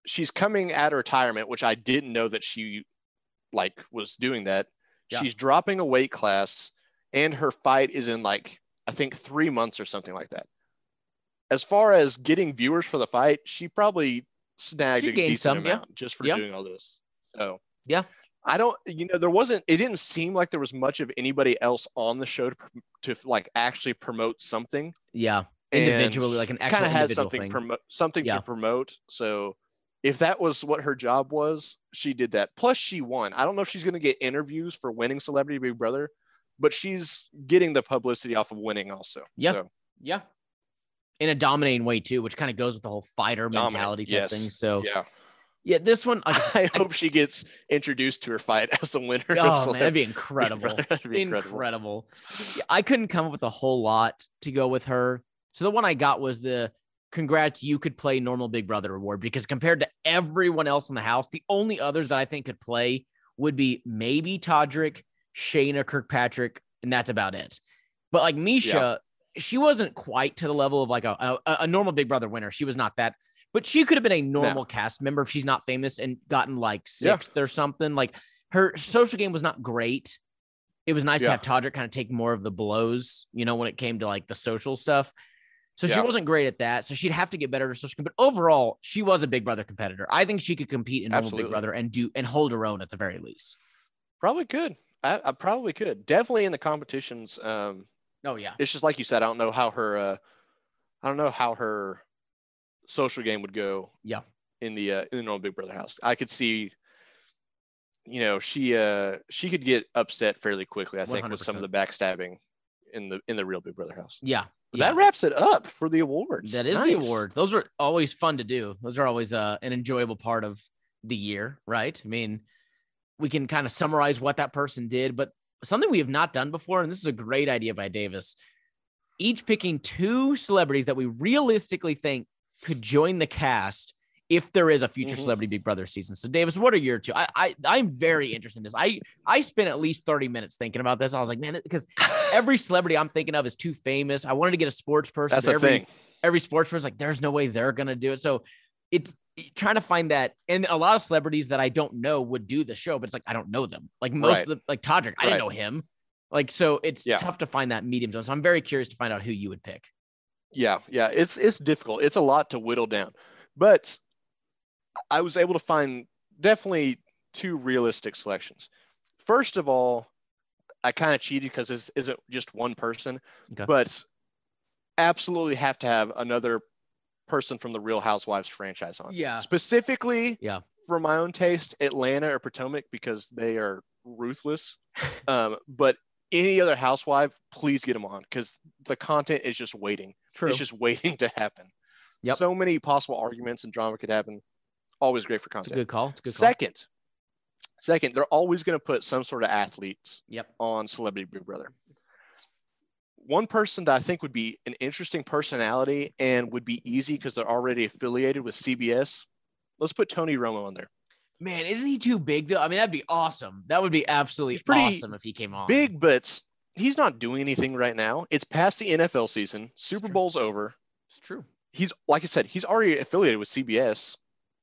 Speaker 2: she's coming out of retirement, which I didn't know that she like was doing that.
Speaker 1: Yeah.
Speaker 2: She's dropping a weight class, and her fight is in like I think three months or something like that. As far as getting viewers for the fight, she probably snagged
Speaker 1: She
Speaker 2: a decent
Speaker 1: some, yeah.
Speaker 2: amount just for
Speaker 1: Yeah.
Speaker 2: doing all this. So
Speaker 1: Yeah.
Speaker 2: I don't, you know, there wasn't. It didn't seem like there was much of anybody else on the show to, to like actually promote something.
Speaker 1: Yeah, individually, like an actual
Speaker 2: kind of has something
Speaker 1: thing.
Speaker 2: promote something
Speaker 1: Yeah.
Speaker 2: to promote. So if that was what her job was, she did that. Plus, she won. I don't know if she's going to get interviews for winning Celebrity Big Brother, but she's getting the publicity off of winning also.
Speaker 1: Yeah.
Speaker 2: So,
Speaker 1: yeah, in a dominating way too, which kind of goes with the whole fighter
Speaker 2: Dominant,
Speaker 1: mentality type
Speaker 2: yes.
Speaker 1: thing. So
Speaker 2: yeah.
Speaker 1: Yeah, this one.
Speaker 2: I, I hope she gets introduced to her fight as the winner.
Speaker 1: Oh man, that'd be incredible. that'd be incredible. incredible. Yeah, I couldn't come up with a whole lot to go with her. So the one I got was the congrats, you could play normal Big Brother award because compared to everyone else in the house, the only others that I think could play would be maybe Todrick, Shayna, Kirkpatrick, and that's about it. But like Miesha, yeah. she wasn't quite to the level of like a, a, a, normal Big Brother winner. She was not that, but she could have been a normal no. cast member if she's not famous and gotten like sixth yeah. or something. Like her social game was not great. It was nice yeah. to have Todrick kind of take more of the blows, you know, when it came to like the social stuff. So she wasn't great at that. So she'd have to get better at social. But overall, she was a Big Brother competitor. I think she could compete in normal Big Brother and do and hold her own at the very least.
Speaker 2: Probably could. I, I probably could. Definitely in the competitions. Um,
Speaker 1: oh yeah.
Speaker 2: It's just like you said. I don't know how her. Uh, I don't know how her social game would go.
Speaker 1: Yeah.
Speaker 2: In the uh, in the normal Big Brother house, I could see. You know, she uh she could get upset fairly quickly. I think 100%. with some of the backstabbing in the in the real Big Brother house.
Speaker 1: Yeah,
Speaker 2: yeah. That wraps it up for the awards.
Speaker 1: That is nice. the award. Those are always fun to do. Those are always uh, an enjoyable part of the year, right? I mean, we can kind of summarize what that person did, but something we have not done before, and this is a great idea by Davis. Each picking two celebrities that we realistically think could join the cast if there is a future mm-hmm. celebrity big brother season. So davis what are your two? I, I i'm very interested in this. I i spent at least 30 minutes thinking about this. I was like man because every celebrity i'm thinking of is too famous. I wanted to get a sports person.
Speaker 2: That's the
Speaker 1: every,
Speaker 2: thing.
Speaker 1: every sports person like there's no way they're gonna do it. So it's trying to find that and a lot of celebrities that i don't know would do the show but it's like i don't know them. Like most right. of the like todrick i right. didn't know him. Like so it's yeah. tough to find that medium zone. So i'm very curious to find out who you would pick
Speaker 2: yeah yeah it's it's difficult it's a lot to whittle down but I was able to find definitely two realistic selections. First of all, I kind of cheated because this isn't just one person, okay. but absolutely have to have another person from the Real Housewives franchise on.
Speaker 1: Yeah.
Speaker 2: Specifically,
Speaker 1: yeah.
Speaker 2: For my own taste, Atlanta or Potomac because they are ruthless. um, but any other housewife, please get them on because the content is just waiting.
Speaker 1: True.
Speaker 2: It's just waiting to happen.
Speaker 1: Yep.
Speaker 2: So many possible arguments and drama could happen always great for content.
Speaker 1: It's a good call. It's a good
Speaker 2: second, call. second, they're always going to put some sort of athletes
Speaker 1: yep.
Speaker 2: on Celebrity Big Brother. One person that I think would be an interesting personality and would be easy because they're already affiliated with CBS. Let's put Tony Romo on there.
Speaker 1: Man, isn't he too big though? I mean, that'd be awesome. That would be absolutely awesome if he came on.
Speaker 2: Big, but he's not doing anything right now. It's past the NFL season. Super Bowl's over.
Speaker 1: It's true.
Speaker 2: He's like I said, he's already affiliated with CBS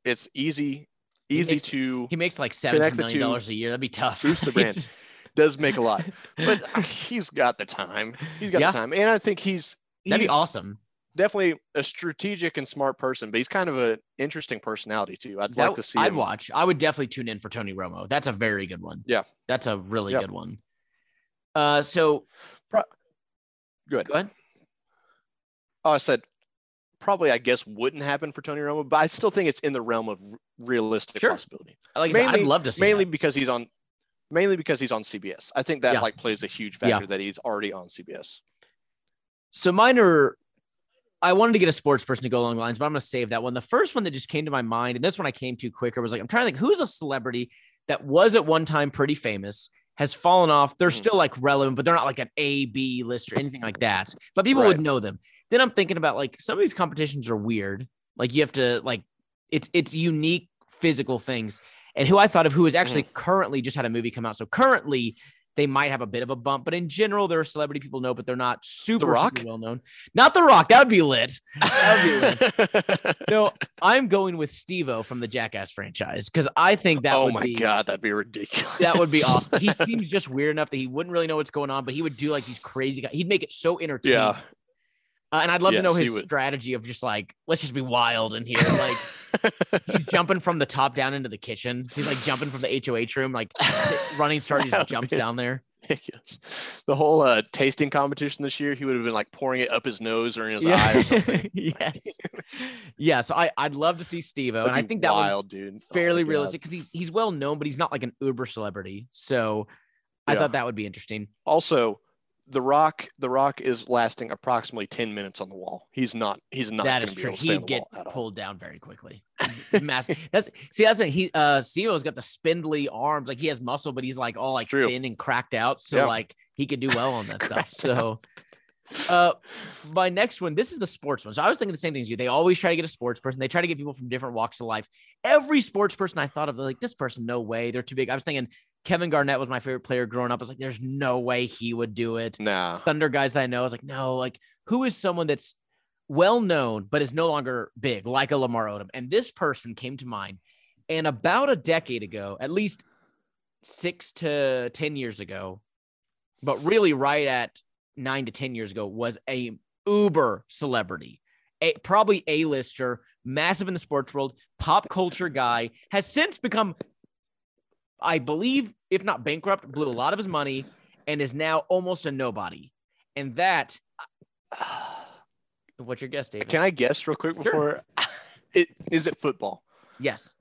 Speaker 2: it's easy easy
Speaker 1: makes,
Speaker 2: to
Speaker 1: he makes like 17 million dollars a year that'd be tough
Speaker 2: boost the brand does make a lot but uh, he's got the time he's got yeah. the time and i think he's, he's
Speaker 1: that'd be awesome
Speaker 2: definitely a strategic and smart person but he's kind of an interesting personality too i'd that, like to see
Speaker 1: i'd him. watch i would definitely tune in for tony romo that's a very good one
Speaker 2: yeah
Speaker 1: that's a really yeah. good one uh so
Speaker 2: Pro- good
Speaker 1: go ahead
Speaker 2: oh i said probably I guess wouldn't happen for Tony Romo, but I still think it's in the realm of realistic sure. possibility.
Speaker 1: Like mainly, said, I'd love to see
Speaker 2: mainly
Speaker 1: that.
Speaker 2: because he's on mainly because he's on CBS. I think that yeah. like plays a huge factor yeah. that he's already on CBS.
Speaker 1: So minor I wanted to get a sports person to go along the lines, but I'm going to save that one. The first one that just came to my mind, and this one I came to quicker, was like, I'm trying to think who's a celebrity that was at one time pretty famous, has fallen off. They're mm. still like relevant, but they're not like an A, B list or anything like that. But people right. would know them. Then I'm thinking about like some of these competitions are weird. Like you have to like it's it's unique physical things. And who I thought of who is actually mm. currently just had a movie come out. So currently they might have a bit of a bump, but in general, they're a celebrity people know, but they're not super, super well known. Not The Rock. That would be lit. That would be lit. no, I'm going with Steve-O from the Jackass franchise because I think that
Speaker 2: oh
Speaker 1: would
Speaker 2: my
Speaker 1: be,
Speaker 2: god, that'd be ridiculous.
Speaker 1: That would be awesome. He seems just weird enough that he wouldn't really know what's going on, but he would do like these crazy. Guys. He'd make it so entertaining.
Speaker 2: Yeah.
Speaker 1: Uh, and I'd love yes, to know his strategy of just like, let's just be wild in here. Like he's jumping from the top down into the kitchen. He's like jumping from the HOH room, like running start, he just jumps down there.
Speaker 2: The whole uh, tasting competition this year, he would have been like pouring it up his nose or in his yeah. eye or something.
Speaker 1: yes. yeah. So I, I'd love to see Steve and I think that dude. Oh fairly oh realistic because he's he's well known, but he's not like an uber celebrity. So I yeah. thought that would be interesting.
Speaker 2: Also, the rock the rock is lasting approximately 10 minutes on the wall. He's not he's not
Speaker 1: that is true. he'd get pulled down very quickly. Mass. that's see that's it he uh Steve-O's got the spindly arms. Like he has muscle but he's like all like thin and cracked out. So like he could do well on that stuff. So uh my next one this is the sports one. So i was thinking the same thing as you. They always try to get a sports person. They try to get people from different walks of life. Every sports person i thought of like this person no way. They're too big. I was thinking Kevin Garnett was my favorite player growing up. I was like, there's no way he would do it.
Speaker 2: Nah.
Speaker 1: Thunder guys that I know, I was like, no, like who is someone that's well known but is no longer big, like a Lamar Odom? And this person came to mind. And about a decade ago, at least six to 10 years ago, but really right at nine to 10 years ago, was a uber celebrity, a, probably A-lister, massive in the sports world, pop culture guy, has since become I believe, if not bankrupt, blew a lot of his money and is now almost a nobody. And that, what's your guess, Davis?
Speaker 2: Can I guess real quick before? Sure. It is it football?
Speaker 1: Yes.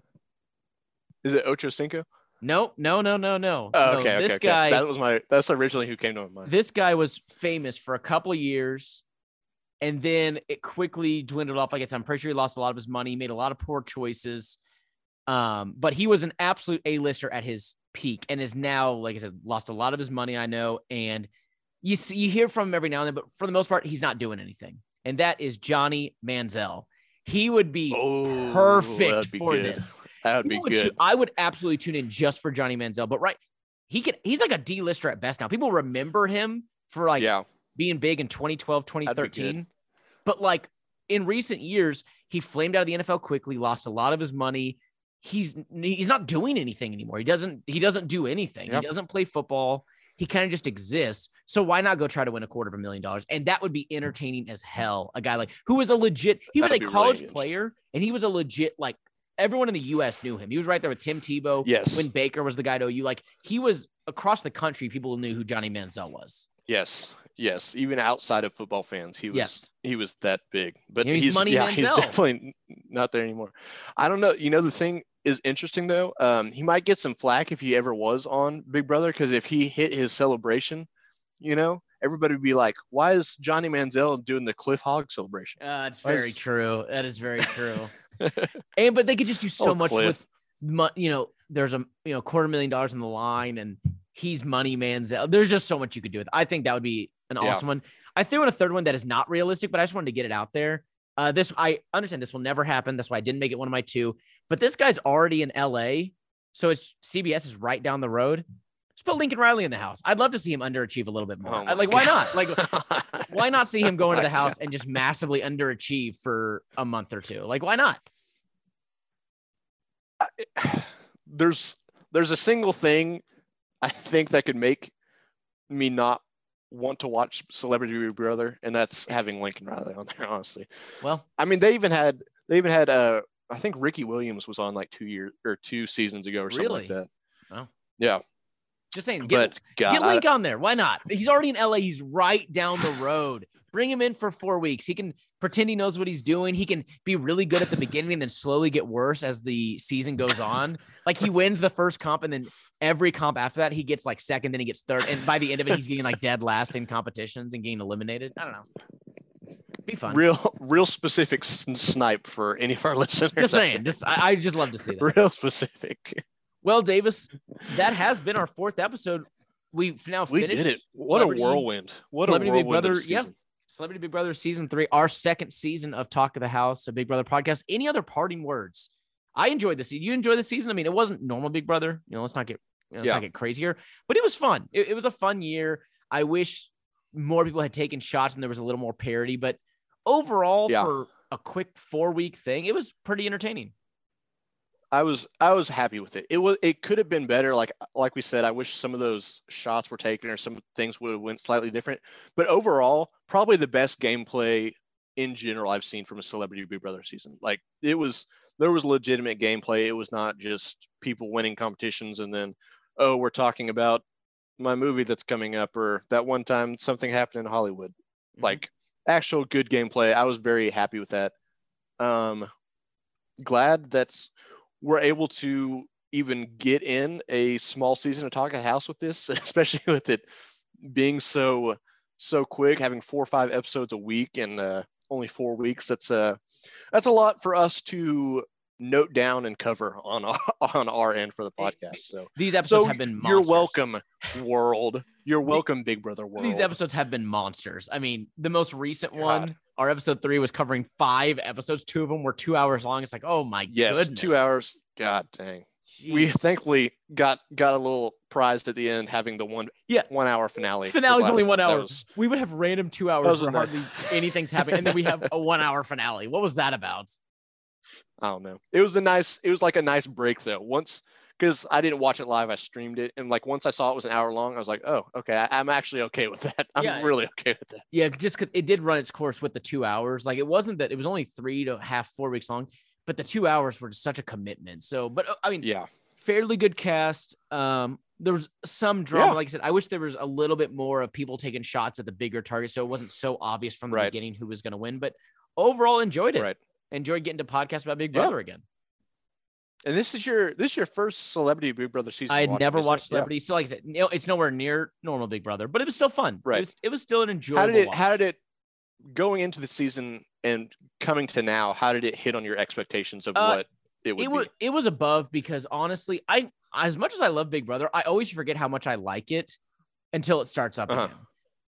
Speaker 2: Is it Ocho Cinco?
Speaker 1: No, no, no, no, no.
Speaker 2: Oh, okay,
Speaker 1: no,
Speaker 2: this
Speaker 1: okay, guy.
Speaker 2: That was my. That's originally who came to my mind.
Speaker 1: This guy was famous for a couple of years, and then it quickly dwindled off. Like I said, I'm pretty sure he lost a lot of his money, made a lot of poor choices. Um, but he was an absolute A-lister at his peak and is now, like I said, lost a lot of his money, I know. And you see, you hear from him every now and then, but for the most part, he's not doing anything. And that is Johnny Manziel. He would be oh, perfect be for
Speaker 2: good.
Speaker 1: this.
Speaker 2: That would be good.
Speaker 1: I would absolutely tune in just for Johnny Manziel. But right, he could he's like a D-lister at best now. People remember him for like yeah. being big in 2012, 2013. But like in recent years, he flamed out of the NFL quickly, lost a lot of his money he's he's not doing anything anymore. He doesn't he doesn't do anything. Yep. He doesn't play football. He kind of just exists. So why not go try to win a quarter of a million dollars? And that would be entertaining as hell. A guy like who was a legit he was That'd a college really player and he was a legit like everyone in the US knew him. He was right there with Tim Tebow.
Speaker 2: Yes.
Speaker 1: When Baker was the guy to you like he was across the country people knew who Johnny Manziel was.
Speaker 2: Yes. Yes, even outside of football fans, he was
Speaker 1: yes.
Speaker 2: he was that big. But he's, he's yeah, Manziel. he's definitely not there anymore. I don't know. You know, the thing is interesting though. Um, he might get some flack if he ever was on Big Brother because if he hit his celebration, you know, everybody would be like, "Why is Johnny Manziel doing the Cliff Hog celebration?"
Speaker 1: Uh, it's very is... true. That is very true. and but they could just do so oh, much Cliff. with, you know, there's a you know quarter million dollars in the line, and he's Money Manziel. There's just so much you could do with. It. I think that would be an awesome yeah. one. I threw in a third one that is not realistic, but I just wanted to get it out there. Uh, this I understand this will never happen. That's why I didn't make it one of my two. But this guy's already in LA, so it's CBS is right down the road. Just put Lincoln Riley in the house. I'd love to see him underachieve a little bit more. Oh like, why not? Like, why not see him go into the house and just massively underachieve for a month or two? Like, why not?
Speaker 2: There's there's a single thing I think that could make me not want to watch Celebrity Big Brother, and that's having Lincoln Riley on there. Honestly,
Speaker 1: well,
Speaker 2: I mean, they even had they even had uh, I think Ricky Williams was on like two years or two seasons ago or something really? like that.
Speaker 1: Oh,
Speaker 2: yeah.
Speaker 1: Just saying, get, but, God, get Link I, on there. Why not? He's already in LA. He's right down the road. Bring him in for four weeks. He can pretend he knows what he's doing. He can be really good at the beginning and then slowly get worse as the season goes on. Like he wins the first comp and then every comp after that, he gets like second, then he gets third. And by the end of it, he's getting like dead last in competitions and getting eliminated. I don't know. Be fun.
Speaker 2: Real, real specific snipe for any of our listeners.
Speaker 1: Just saying. Just I, I just love to see that.
Speaker 2: Real specific.
Speaker 1: Well, Davis, that has been our fourth episode. We've now finished.
Speaker 2: We did it. What a whirlwind! What a whirlwind! Brother, yeah.
Speaker 1: Celebrity Big Brother season three, our second season of Talk of the House, a Big Brother podcast. Any other parting words? I enjoyed this. You enjoy the season? I mean, it wasn't normal Big Brother. You know, let's not get you know, let's yeah. not get crazier, but it was fun. It, it was a fun year. I wish more people had taken shots and there was a little more parity, but overall, yeah. for a quick four week thing, it was pretty entertaining.
Speaker 2: I was I was happy with it. It was it could have been better. Like like we said, I wish some of those shots were taken or some things would have went slightly different. But overall, probably the best gameplay in general I've seen from a Celebrity Big Brother season. Like it was there was legitimate gameplay. It was not just people winning competitions and then oh we're talking about my movie that's coming up or that one time something happened in Hollywood. Mm-hmm. Like actual good gameplay. I was very happy with that. Um glad that's we're able to even get in a small season of Talk of House with this, especially with it being so so quick, having four or five episodes a week and uh, only four weeks. That's uh, that's a lot for us to note down and cover on on our end for the podcast. So
Speaker 1: these episodes
Speaker 2: so
Speaker 1: have been monsters.
Speaker 2: you're welcome, world. You're welcome, Big Brother world.
Speaker 1: These episodes have been monsters. I mean, the most recent God. one, our episode three, was covering five episodes. Two of them were two hours long. It's like, oh my
Speaker 2: yes,
Speaker 1: goodness.
Speaker 2: two hours. God dang. Jeez. We thankfully got got a little prized at the end, having the one yeah one hour finale.
Speaker 1: Finale's only one hour. Was, we would have random two hours where hardly anything's happening, and then we have a one hour finale. What was that about?
Speaker 2: I don't know. It was a nice. It was like a nice break though. Once because I didn't watch it live, I streamed it, and like once I saw it was an hour long, I was like, oh, okay, I, am actually okay with that. I'm yeah. really okay with that.
Speaker 1: Yeah, just because it did run its course with the two hours. Like it wasn't that it was only three to half four weeks long, but the two hours were just such a commitment. So, but uh, I mean,
Speaker 2: yeah,
Speaker 1: fairly good cast. Um, there was some drama. Yeah. Like I said, I wish there was a little bit more of people taking shots at the bigger target, so it wasn't so obvious from the right. beginning who was going to win. But overall, enjoyed it. Right. Enjoyed getting to podcast about Big Brother yeah. again.
Speaker 2: And this is your this is your first Celebrity Big Brother season.
Speaker 1: I had never watched Celebrity, yeah. so like I said, it's nowhere near normal Big Brother, but it was still fun.
Speaker 2: Right.
Speaker 1: It was, it was still an enjoyable.
Speaker 2: How did it?
Speaker 1: Watch.
Speaker 2: How did it? Going into the season and coming to now, how did it hit on your expectations of uh, what it would
Speaker 1: it was,
Speaker 2: be?
Speaker 1: It was above because honestly, I as much as I love Big Brother, I always forget how much I like it until it starts up uh-huh. again.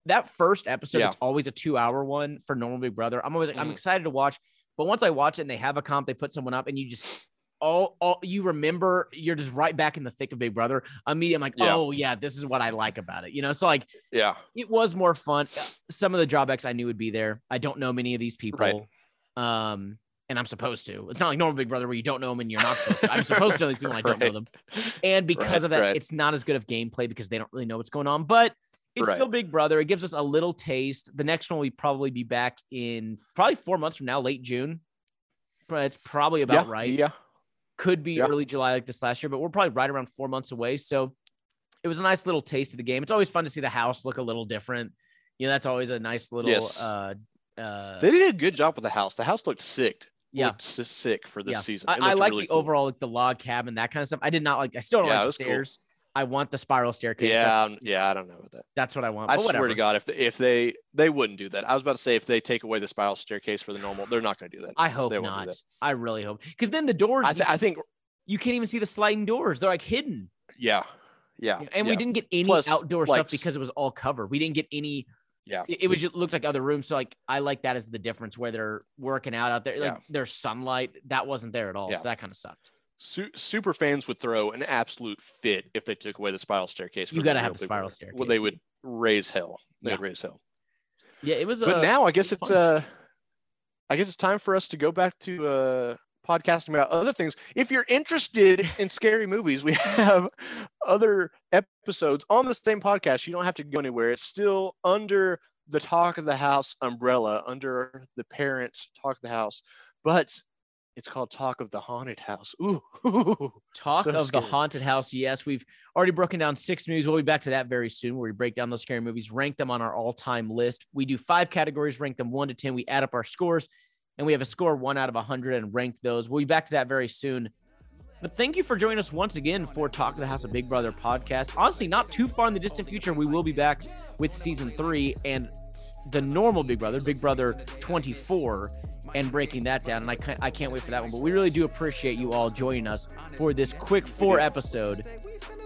Speaker 1: That first episode, yeah. it's always a two-hour one for normal Big Brother. I'm always like, mm. I'm excited to watch, but once I watch it and they have a comp, they put someone up, and you just all, all you remember, you're just right back in the thick of Big Brother. Immediately, I'm like, yeah. oh yeah, this is what I like about it. You know, so like,
Speaker 2: yeah,
Speaker 1: it was more fun. Some of the drawbacks I knew would be there. I don't know many of these people. Right. Um, and I'm supposed to. It's not like normal Big Brother where you don't know them and you're not supposed to. I'm supposed to know these people and I don't right. know them. And because right, of that, right. it's not as good of gameplay because they don't really know what's going on. But it's still Big Brother. It gives us a little taste. The next one will probably be back in probably four months from now, late June. But it's probably about
Speaker 2: yeah,
Speaker 1: right.
Speaker 2: Yeah.
Speaker 1: Could be yeah. early July like this last year, but we're probably right around four months away. So it was a nice little taste of the game. It's always fun to see the house look a little different. You know, that's always a nice little yes. uh uh,
Speaker 2: they did a good job with the house. The house looked sick yeah sick for this yeah. season.
Speaker 1: I, I, like really the cool. overall like the log cabin that kind of stuff. I did not like. I still don't yeah, like the stairs. Cool. I want the spiral staircase.
Speaker 2: Yeah, that's, yeah, I don't know about that.
Speaker 1: That's what I want.
Speaker 2: I swear to God, if the, if they they wouldn't do that, I was about to say if they take away the spiral staircase for the normal, they're not going to do that.
Speaker 1: I hope they not. I really hope because then the doors.
Speaker 2: I, th- I, think
Speaker 1: you can't even see the sliding doors. They're like hidden.
Speaker 2: Yeah, yeah.
Speaker 1: And
Speaker 2: yeah.
Speaker 1: we didn't get any Plus, outdoor like, stuff because it was all covered. We didn't get any
Speaker 2: yeah.
Speaker 1: It, it was just looked like other rooms. So like I like that as the difference where they're working out out there. Like yeah. there's sunlight. That wasn't there at all. Yeah. So that kind of sucked.
Speaker 2: Su- super fans would throw an absolute fit if they took away the spiral staircase.
Speaker 1: You got to have the spiral staircase.
Speaker 2: Well, they would raise hell. They yeah. would raise hell.
Speaker 1: Yeah, it was.
Speaker 2: But
Speaker 1: uh,
Speaker 2: now I guess it's uh, I guess it's time for us to go back to uh podcasting about other things. If you're interested in scary movies, we have other episodes on the same podcast. You don't have to go anywhere. It's still under the Talk of the House umbrella, under the parents Talk of the House, but it's called Talk of the Haunted House. Ooh,
Speaker 1: Talk so of scary. the Haunted House. Yes, we've already broken down six movies. We'll be back to that very soon, where we break down those scary movies, rank them on our all-time list. We do five categories, rank them one to ten. We add up our scores and we have a score one out of a 100 and rank those. We'll be back to that very soon. But thank you for joining us once again for Talk of the House of Big Brother podcast. Honestly, not too far in the distant future, we will be back with season three and the normal Big Brother, Big Brother 24, and breaking that down. And I can't, I can't wait for that one. But we really do appreciate you all joining us for this quick four episode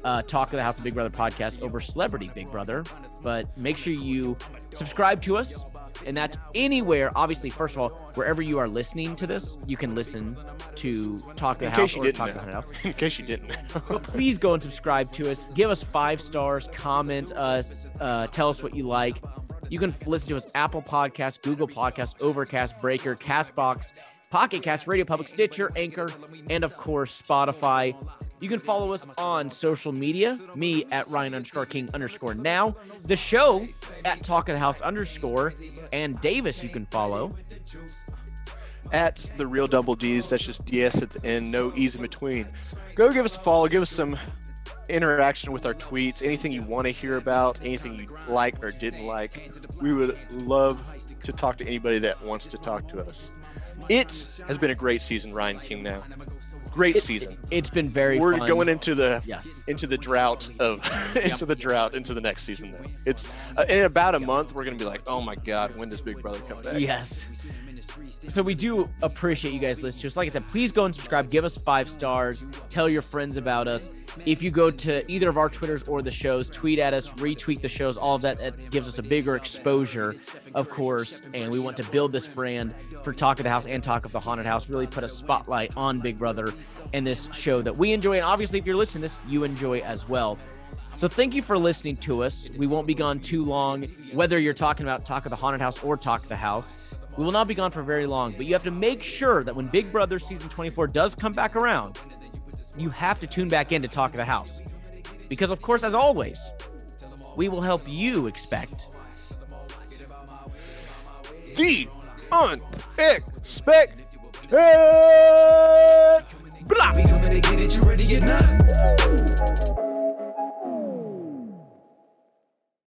Speaker 1: uh, Talk of the House of Big Brother podcast over Celebrity Big Brother. But make sure you subscribe to us and that's anywhere. Obviously, first of all, wherever you are listening to this, you can listen to Talk of the House or Talk the House.
Speaker 2: In case you didn't.
Speaker 1: but please go and subscribe to us. Give us five stars. Comment us. Uh, tell us what you like. You can listen to us Apple Podcasts, Google Podcasts, Overcast, Breaker, Castbox, Pocket Cast, Radio Public, Stitcher, Anchor, and of course Spotify. You can follow us on social media, me at Ryan underscore King underscore now, the show at Talk of the House underscore, and Davis you can follow.
Speaker 2: At the real double D's, that's just DS at the end, no E's in between. Go give us a follow, give us some interaction with our tweets, anything you want to hear about, anything you like or didn't like. We would love to talk to anybody that wants to talk to us. It has been a great season, Ryan King now. great it, season.
Speaker 1: It, has been very.
Speaker 2: We're
Speaker 1: fun.
Speaker 2: going into the
Speaker 1: yes.
Speaker 2: into the drought of into the drought into the next season. Then it's uh, in about a month. We're gonna be like, oh my god, when does Big Brother come back?
Speaker 1: Yes. So we do appreciate you guys listening. Just like I said, please go and subscribe. Give us five stars. Tell your friends about us. If you go to either of our Twitters or the shows, tweet at us, retweet the shows. All of that it gives us a bigger exposure, of course. And we want to build this brand for Talk of the House and Talk of the Haunted House. Really put a spotlight on Big Brother and this show that we enjoy. And obviously, if you're listening to this, you enjoy as well. So thank you for listening to us. We won't be gone too long, whether you're talking about Talk of the Haunted House or Talk of the House. We will not be gone for very long, but you have to make sure that when Big Brother season 24 does come back around, you have to tune back in to Talk of the House. Because, of course, as always, we will help you expect
Speaker 2: the unexpected. Blah.